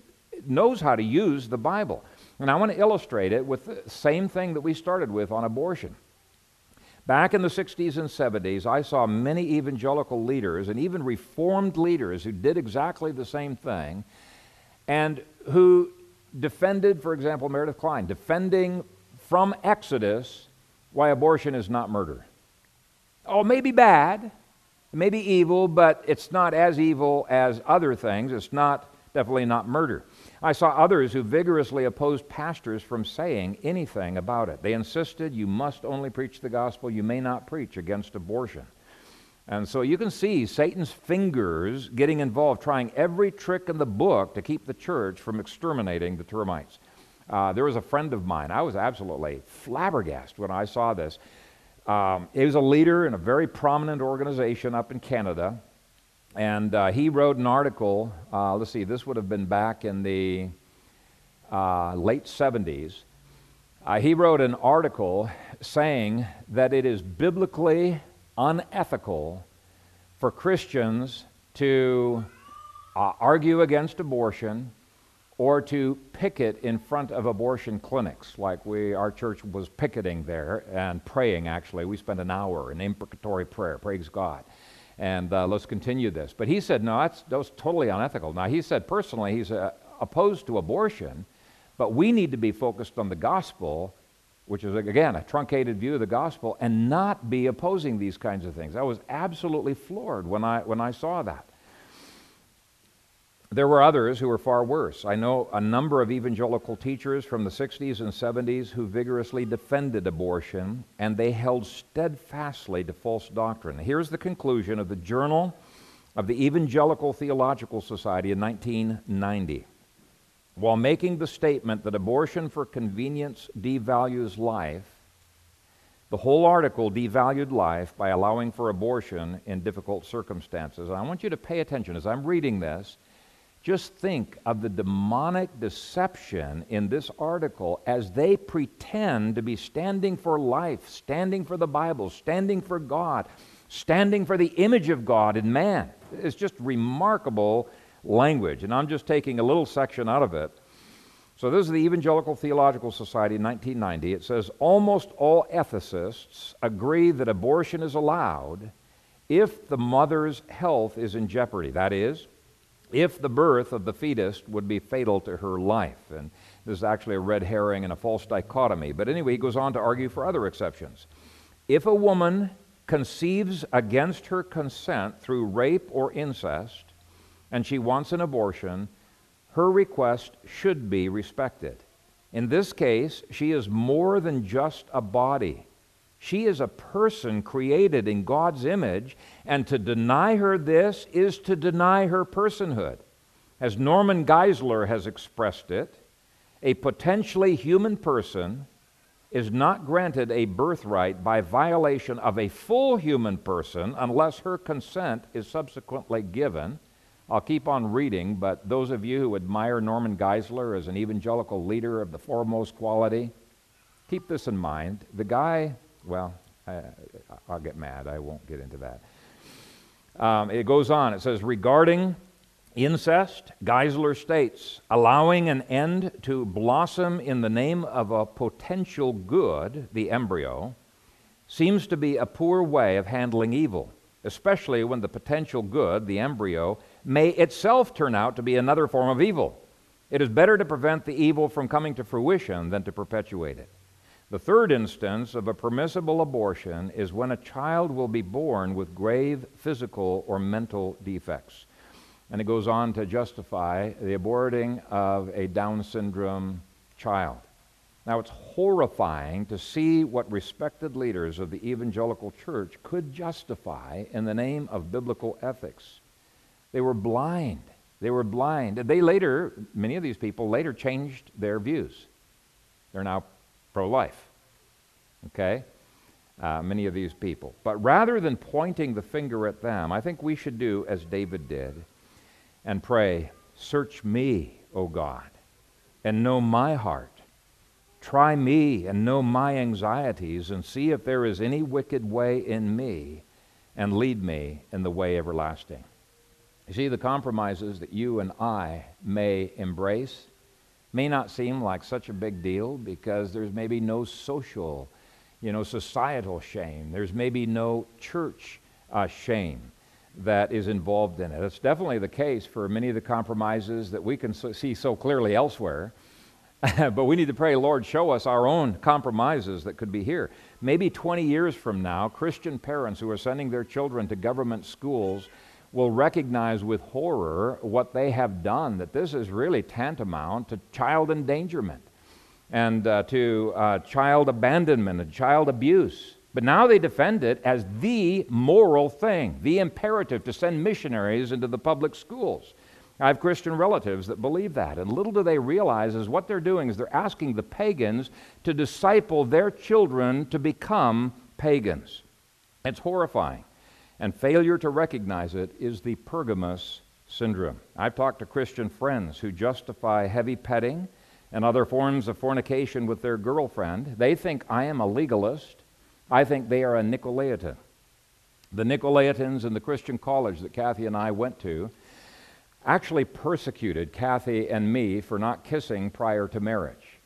A: knows how to use the Bible. And I want to illustrate it with the same thing that we started with on abortion. Back in the 60s and 70s, I saw many evangelical leaders and even reformed leaders who did exactly the same thing and who defended, for example, Meredith Kline, defending from Exodus why abortion is not murder. Oh, it may be bad, it may be evil, but it's not as evil as other things. It's not definitely not murder. I saw others who vigorously opposed pastors from saying anything about it. They insisted you must only preach the gospel, you may not preach against abortion. And so you can see Satan's fingers getting involved, trying every trick in the book to keep the church from exterminating the termites. Uh, there was a friend of mine, I was absolutely flabbergasted when I saw this. Um, he was a leader in a very prominent organization up in Canada. And uh, he wrote an article, uh, let's see, this would have been back in the uh, late 70s. Uh, he wrote an article saying that it is biblically unethical for Christians to uh, argue against abortion or to picket in front of abortion clinics. Like we our church was picketing there and praying actually. We spent an hour in imprecatory prayer praise god and uh, let's continue this. But he said, no, that's, that was totally unethical. Now, he said personally he's uh, opposed to abortion, but we need to be focused on the gospel, which is, again, a truncated view of the gospel, and not be opposing these kinds of things. I was absolutely floored when I, when I saw that. There were others who were far worse. I know a number of evangelical teachers from the 60s and 70s who vigorously defended abortion, and they held steadfastly to false doctrine. Here's the conclusion of the Journal of the Evangelical Theological Society in 1990. While making the statement that abortion for convenience devalues life, the whole article devalued life by allowing for abortion in difficult circumstances. And I want you to pay attention as I'm reading this just think of the demonic deception in this article as they pretend to be standing for life, standing for the Bible, standing for God, standing for the image of God in man. It's just remarkable language. And I'm just taking a little section out of it. So, this is the Evangelical Theological Society, in 1990. It says almost all ethicists agree that abortion is allowed if the mother's health is in jeopardy. That is, if the birth of the fetus would be fatal to her life. And this is actually a red herring and a false dichotomy. But anyway, he goes on to argue for other exceptions. If a woman conceives against her consent through rape or incest, and she wants an abortion, her request should be respected. In this case, she is more than just a body. She is a person created in God's image, and to deny her this is to deny her personhood. As Norman Geisler has expressed it, a potentially human person is not granted a birthright by violation of a full human person unless her consent is subsequently given. I'll keep on reading, but those of you who admire Norman Geisler as an evangelical leader of the foremost quality, keep this in mind. The guy well, I, will get mad. I won't get into that. Um, it goes on. It says, regarding incest, Geisler states, allowing an end to blossom in the name of a potential good, the embryo, seems to be a poor way of handling evil, especially when the potential good, the embryo, may itself turn out to be another form of evil. It is better to prevent the evil from coming to fruition than to perpetuate it. The third instance of a permissible abortion is when a child will be born with grave physical or mental defects. And it goes on to justify the aborting of a Down syndrome child. Now, it's horrifying to see what respected leaders of the evangelical church could justify in the name of biblical ethics. They were blind. They were blind. They later, many of these people later changed their views. They're now pro life. Okay? Uh, many of these people. But rather than pointing the finger at them, I think we should do as David did and pray, Search me, O God, and know my heart. Try me and know my anxieties, and see if there is any wicked way in me, and lead me in the way everlasting. You see, the compromises that you and I may embrace may not seem like such a big deal because there's maybe no social, you know, societal shame. There's maybe no church uh, shame that is involved in it. It's definitely the case for many of the compromises that we can so, see so clearly elsewhere. but we need to pray, Lord, show us our own compromises that could be here. Maybe 20 years from now, Christian parents who are sending their children to government schools will recognize with horror what they have done, that this is really tantamount to child endangerment and uh, to uh, child abandonment and child abuse. But now they defend it as the moral thing, the imperative to send missionaries into the public schools. I have Christian relatives that believe that, and little do they realize is what they're doing is they're asking the pagans to disciple their children to become pagans. It's horrifying. And failure to recognize it is the Pergamus syndrome. I've talked to Christian friends who justify heavy petting and other forms of fornication with their girlfriend. They think I am a legalist. I think they are a Nicolaitan. The Nicolaitans in the Christian college that Kathy and I went to actually persecuted Kathy and me for not kissing prior to marriage.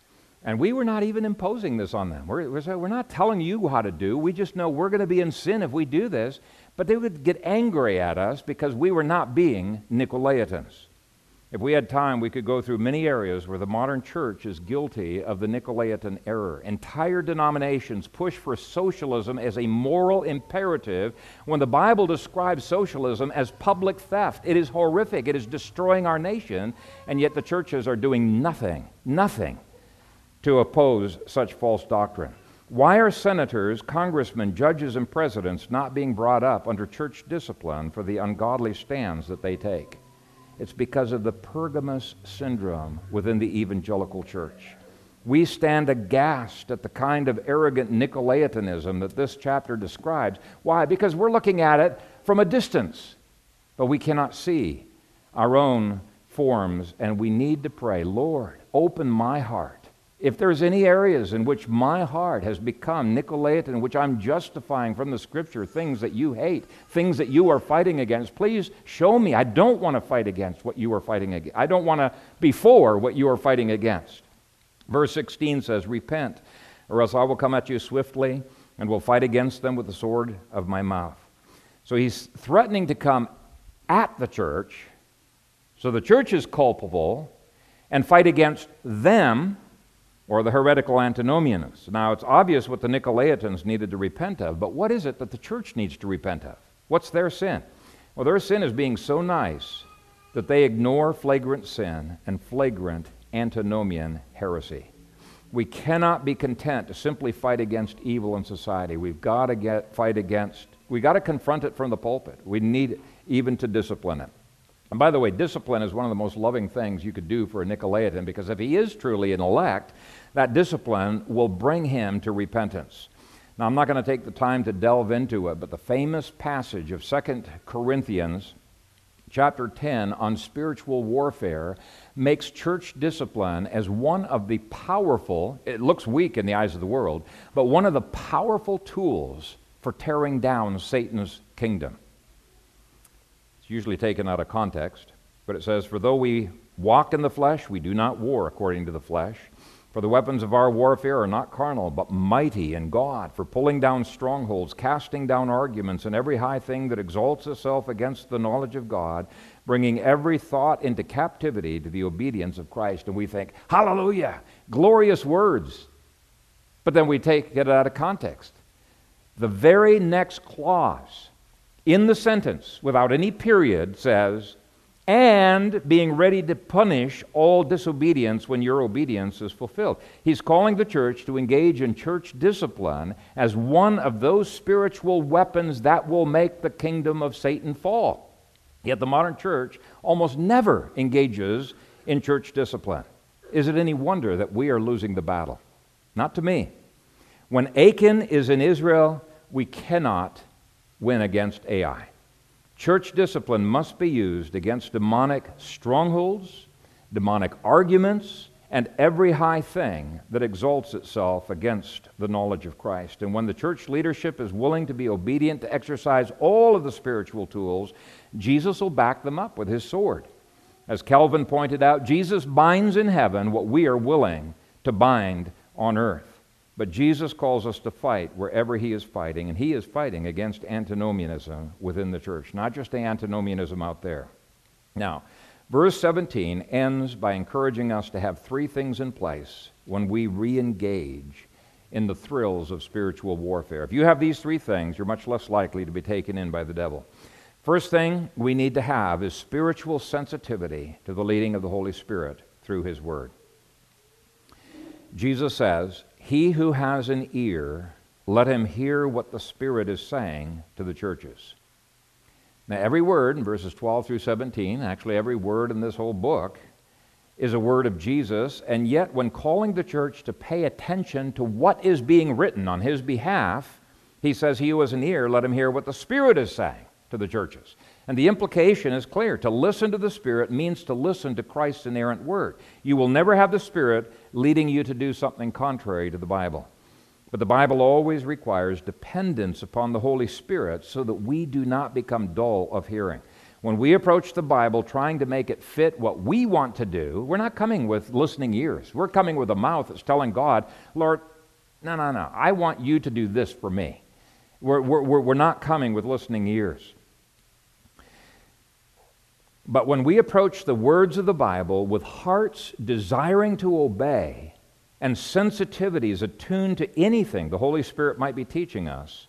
A: And we were not even imposing this on them. We're, we're not telling you how to do. We just know we're going to be in sin if we do this. But they would get angry at us because we were not being Nicolaitans. If we had time, we could go through many areas where the modern church is guilty of the Nicolaitan error. Entire denominations push for socialism as a moral imperative when the Bible describes socialism as public theft. It is horrific, it is destroying our nation, and yet the churches are doing nothing, nothing to oppose such false doctrine. Why are senators, congressmen, judges, and presidents not being brought up under church discipline for the ungodly stands that they take? It's because of the Pergamus syndrome within the evangelical church. We stand aghast at the kind of arrogant Nicolaitanism that this chapter describes. Why? Because we're looking at it from a distance, but we cannot see our own forms, and we need to pray, Lord, open my heart if there's any areas in which my heart has become Nicolaitan, in which I'm justifying from the scripture things that you hate, things that you are fighting against, please show me. I don't want to fight against what you are fighting against. I don't want to be for what you are fighting against. Verse 16 says, Repent, or else I will come at you swiftly and will fight against them with the sword of my mouth. So he's threatening to come at the church, so the church is culpable, and fight against them or the heretical antinomianists. Now, it's obvious what the Nicolaitans needed to repent of, but what is it that the church needs to repent of? What's their sin? Well, their sin is being so nice that they ignore flagrant sin and flagrant antinomian heresy. We cannot be content to simply fight against evil in society. We've got to get, fight against, we've got to confront it from the pulpit. We need even to discipline it. And by the way, discipline is one of the most loving things you could do for a Nicolaitan because if he is truly an elect, that discipline will bring him to repentance. Now, I'm not going to take the time to delve into it, but the famous passage of 2 Corinthians chapter 10 on spiritual warfare makes church discipline as one of the powerful, it looks weak in the eyes of the world, but one of the powerful tools for tearing down Satan's kingdom. It's usually taken out of context, but it says, For though we walk in the flesh, we do not war according to the flesh. For the weapons of our warfare are not carnal, but mighty in God, for pulling down strongholds, casting down arguments, and every high thing that exalts itself against the knowledge of God, bringing every thought into captivity to the obedience of Christ. And we think, Hallelujah, glorious words. But then we take it out of context. The very next clause in the sentence, without any period, says, and being ready to punish all disobedience when your obedience is fulfilled. He's calling the church to engage in church discipline as one of those spiritual weapons that will make the kingdom of Satan fall. Yet the modern church almost never engages in church discipline. Is it any wonder that we are losing the battle? Not to me. When Achan is in Israel, we cannot win against Ai. Church discipline must be used against demonic strongholds, demonic arguments, and every high thing that exalts itself against the knowledge of Christ. And when the church leadership is willing to be obedient to exercise all of the spiritual tools, Jesus will back them up with his sword. As Calvin pointed out, Jesus binds in heaven what we are willing to bind on earth. But Jesus calls us to fight wherever he is fighting, and he is fighting against antinomianism within the church, not just antinomianism out there. Now, verse 17 ends by encouraging us to have three things in place when we re engage in the thrills of spiritual warfare. If you have these three things, you're much less likely to be taken in by the devil. First thing we need to have is spiritual sensitivity to the leading of the Holy Spirit through His Word. Jesus says, He who has an ear, let him hear what the Spirit is saying to the churches. Now, every word in verses 12 through 17, actually every word in this whole book, is a word of Jesus, and yet when calling the church to pay attention to what is being written on his behalf, he says, He who has an ear, let him hear what the Spirit is saying to the churches. And the implication is clear. To listen to the Spirit means to listen to Christ's inerrant word. You will never have the Spirit leading you to do something contrary to the Bible. But the Bible always requires dependence upon the Holy Spirit so that we do not become dull of hearing. When we approach the Bible trying to make it fit what we want to do, we're not coming with listening ears. We're coming with a mouth that's telling God, Lord, no, no, no, I want you to do this for me. We're, we're, we're not coming with listening ears. But when we approach the words of the Bible with hearts desiring to obey and sensitivities attuned to anything the Holy Spirit might be teaching us,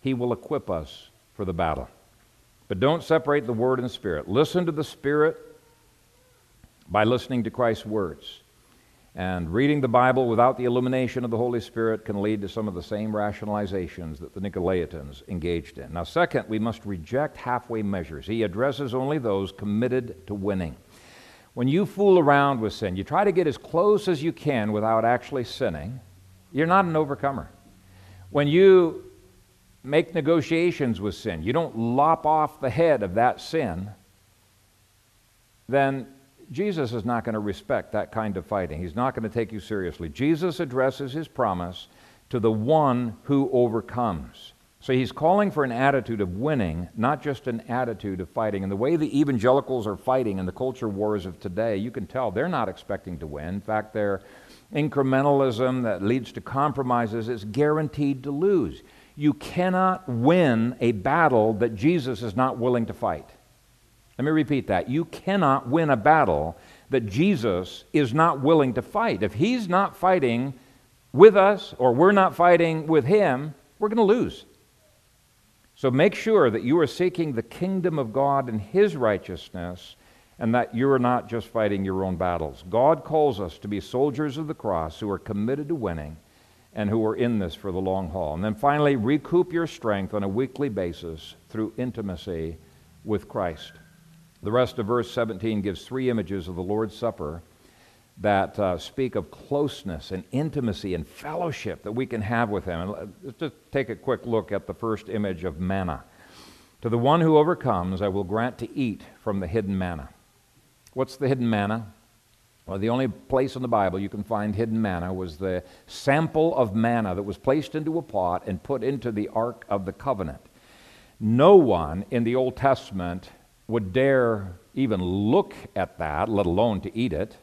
A: He will equip us for the battle. But don't separate the Word and Spirit. Listen to the Spirit by listening to Christ's words. And reading the Bible without the illumination of the Holy Spirit can lead to some of the same rationalizations that the Nicolaitans engaged in. Now, second, we must reject halfway measures. He addresses only those committed to winning. When you fool around with sin, you try to get as close as you can without actually sinning, you're not an overcomer. When you make negotiations with sin, you don't lop off the head of that sin, then Jesus is not going to respect that kind of fighting. He's not going to take you seriously. Jesus addresses his promise to the one who overcomes. So he's calling for an attitude of winning, not just an attitude of fighting. And the way the evangelicals are fighting in the culture wars of today, you can tell they're not expecting to win. In fact, their incrementalism that leads to compromises is guaranteed to lose. You cannot win a battle that Jesus is not willing to fight. Let me repeat that. You cannot win a battle that Jesus is not willing to fight. If he's not fighting with us or we're not fighting with him, we're going to lose. So make sure that you are seeking the kingdom of God and his righteousness and that you are not just fighting your own battles. God calls us to be soldiers of the cross who are committed to winning and who are in this for the long haul. And then finally, recoup your strength on a weekly basis through intimacy with Christ. The rest of verse 17 gives three images of the Lord's Supper that uh, speak of closeness and intimacy and fellowship that we can have with Him. And let's just take a quick look at the first image of manna. To the one who overcomes, I will grant to eat from the hidden manna. What's the hidden manna? Well, the only place in the Bible you can find hidden manna was the sample of manna that was placed into a pot and put into the Ark of the Covenant. No one in the Old Testament would dare even look at that, let alone to eat it.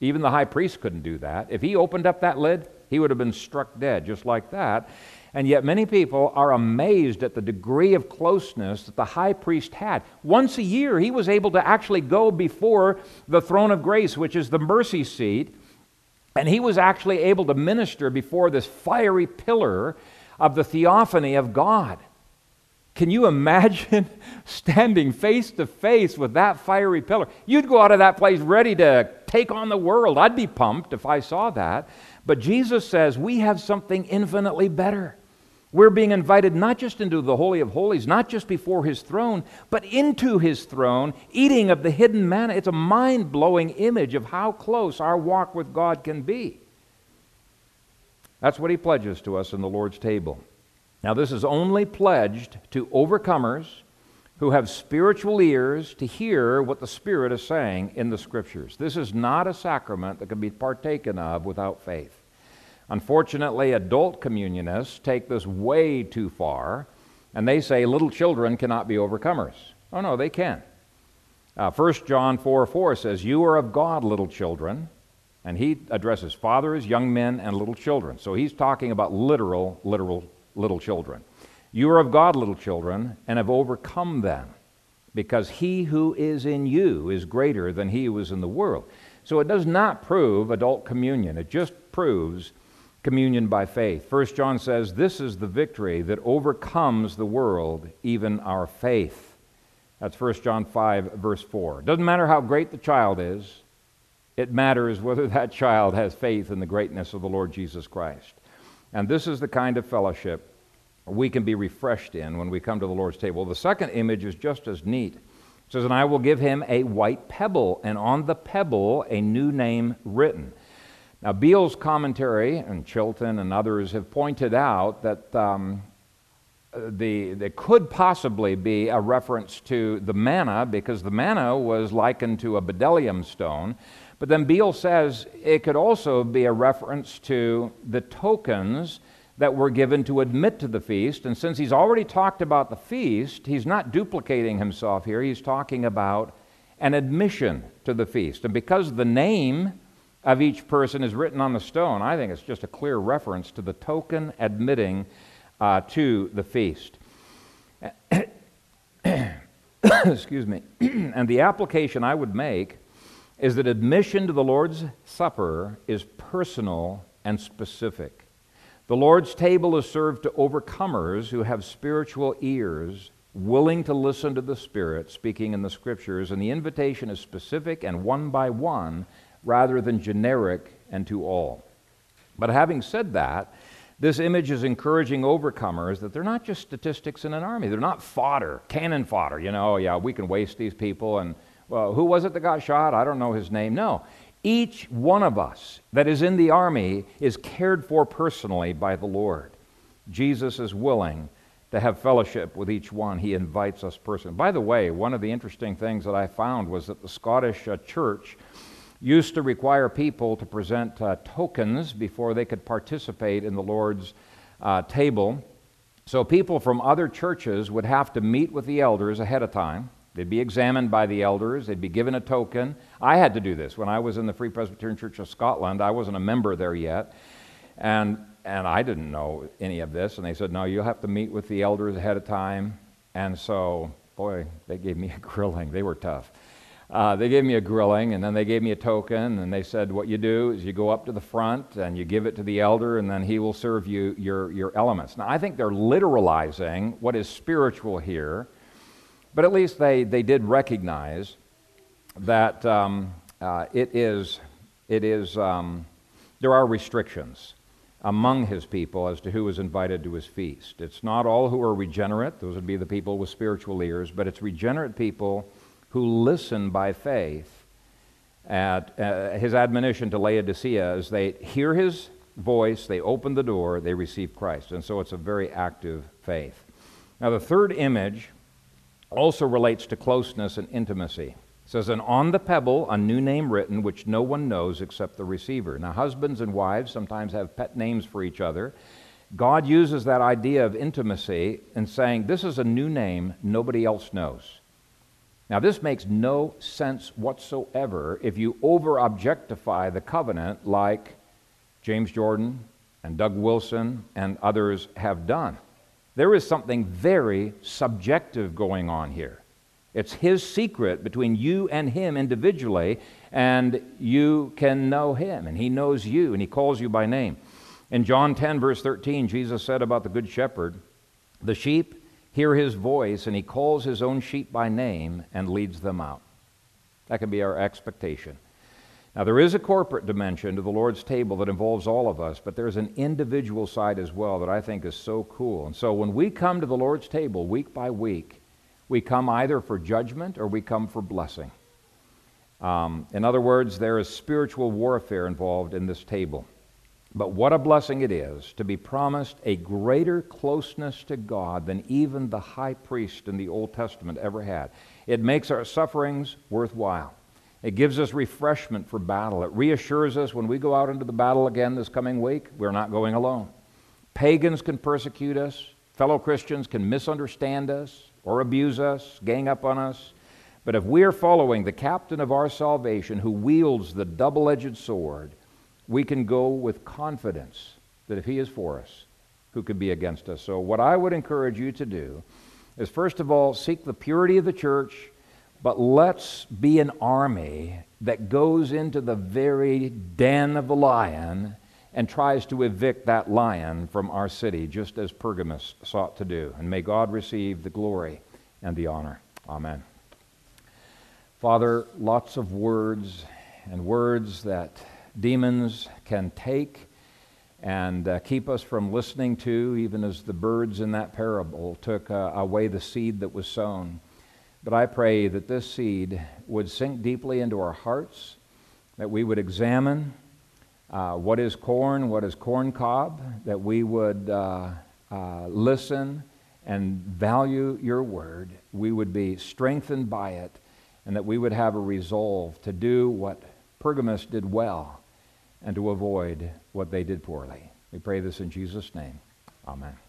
A: Even the high priest couldn't do that. If he opened up that lid, he would have been struck dead just like that. And yet, many people are amazed at the degree of closeness that the high priest had. Once a year, he was able to actually go before the throne of grace, which is the mercy seat, and he was actually able to minister before this fiery pillar of the theophany of God. Can you imagine standing face to face with that fiery pillar? You'd go out of that place ready to take on the world. I'd be pumped if I saw that. But Jesus says we have something infinitely better. We're being invited not just into the Holy of Holies, not just before His throne, but into His throne, eating of the hidden manna. It's a mind blowing image of how close our walk with God can be. That's what He pledges to us in the Lord's table. Now, this is only pledged to overcomers who have spiritual ears to hear what the Spirit is saying in the Scriptures. This is not a sacrament that can be partaken of without faith. Unfortunately, adult communionists take this way too far, and they say little children cannot be overcomers. Oh, no, they can. Uh, 1 John 4 4 says, You are of God, little children. And he addresses fathers, young men, and little children. So he's talking about literal, literal little children. You are of God, little children, and have overcome them, because he who is in you is greater than he who is in the world. So it does not prove adult communion, it just proves communion by faith. First John says, This is the victory that overcomes the world, even our faith. That's 1 John 5, verse 4. Doesn't matter how great the child is, it matters whether that child has faith in the greatness of the Lord Jesus Christ. And this is the kind of fellowship we can be refreshed in when we come to the Lord's table. The second image is just as neat. It says, And I will give him a white pebble, and on the pebble a new name written. Now, Beale's commentary, and Chilton and others have pointed out that um, the, there could possibly be a reference to the manna, because the manna was likened to a bdellium stone. But then Beale says it could also be a reference to the tokens that were given to admit to the feast. And since he's already talked about the feast, he's not duplicating himself here. He's talking about an admission to the feast. And because the name of each person is written on the stone, I think it's just a clear reference to the token admitting uh, to the feast. Excuse me. and the application I would make is that admission to the Lord's Supper is personal and specific. The Lord's table is served to overcomers who have spiritual ears, willing to listen to the Spirit speaking in the Scriptures, and the invitation is specific and one by one rather than generic and to all. But having said that, this image is encouraging overcomers that they're not just statistics in an army. They're not fodder, cannon fodder. You know, yeah, we can waste these people and well, who was it that got shot? I don't know his name. No. Each one of us that is in the army is cared for personally by the Lord. Jesus is willing to have fellowship with each one. He invites us personally. By the way, one of the interesting things that I found was that the Scottish uh, church used to require people to present uh, tokens before they could participate in the Lord's uh, table. So people from other churches would have to meet with the elders ahead of time They'd be examined by the elders, they'd be given a token. I had to do this when I was in the Free Presbyterian Church of Scotland. I wasn't a member there yet. And, and I didn't know any of this. And they said, No, you'll have to meet with the elders ahead of time. And so, boy, they gave me a grilling. They were tough. Uh, they gave me a grilling, and then they gave me a token, and they said, What you do is you go up to the front and you give it to the elder, and then he will serve you your, your elements. Now, I think they're literalizing what is spiritual here but at least they, they did recognize that um, uh, it is, it is um, there are restrictions among his people as to who is invited to his feast. It's not all who are regenerate, those would be the people with spiritual ears, but it's regenerate people who listen by faith at uh, his admonition to Laodicea as they hear his voice, they open the door, they receive Christ. And so it's a very active faith. Now, the third image also relates to closeness and intimacy. It says, And on the pebble, a new name written, which no one knows except the receiver. Now, husbands and wives sometimes have pet names for each other. God uses that idea of intimacy in saying, This is a new name nobody else knows. Now, this makes no sense whatsoever if you over objectify the covenant like James Jordan and Doug Wilson and others have done. There is something very subjective going on here. It's his secret between you and him individually, and you can know him, and he knows you, and he calls you by name. In John 10, verse 13, Jesus said about the Good Shepherd, The sheep hear his voice, and he calls his own sheep by name and leads them out. That can be our expectation. Now, there is a corporate dimension to the Lord's table that involves all of us, but there's an individual side as well that I think is so cool. And so when we come to the Lord's table week by week, we come either for judgment or we come for blessing. Um, in other words, there is spiritual warfare involved in this table. But what a blessing it is to be promised a greater closeness to God than even the high priest in the Old Testament ever had. It makes our sufferings worthwhile. It gives us refreshment for battle. It reassures us when we go out into the battle again this coming week, we're not going alone. Pagans can persecute us, fellow Christians can misunderstand us or abuse us, gang up on us. But if we are following the captain of our salvation who wields the double edged sword, we can go with confidence that if he is for us, who could be against us? So, what I would encourage you to do is first of all, seek the purity of the church but let's be an army that goes into the very den of the lion and tries to evict that lion from our city, just as Pergamus sought to do. And may God receive the glory and the honor. Amen. Father, lots of words and words that demons can take and uh, keep us from listening to, even as the birds in that parable took uh, away the seed that was sown. But I pray that this seed would sink deeply into our hearts, that we would examine uh, what is corn, what is corn cob, that we would uh, uh, listen and value your word, we would be strengthened by it, and that we would have a resolve to do what Pergamus did well and to avoid what they did poorly. We pray this in Jesus' name. Amen.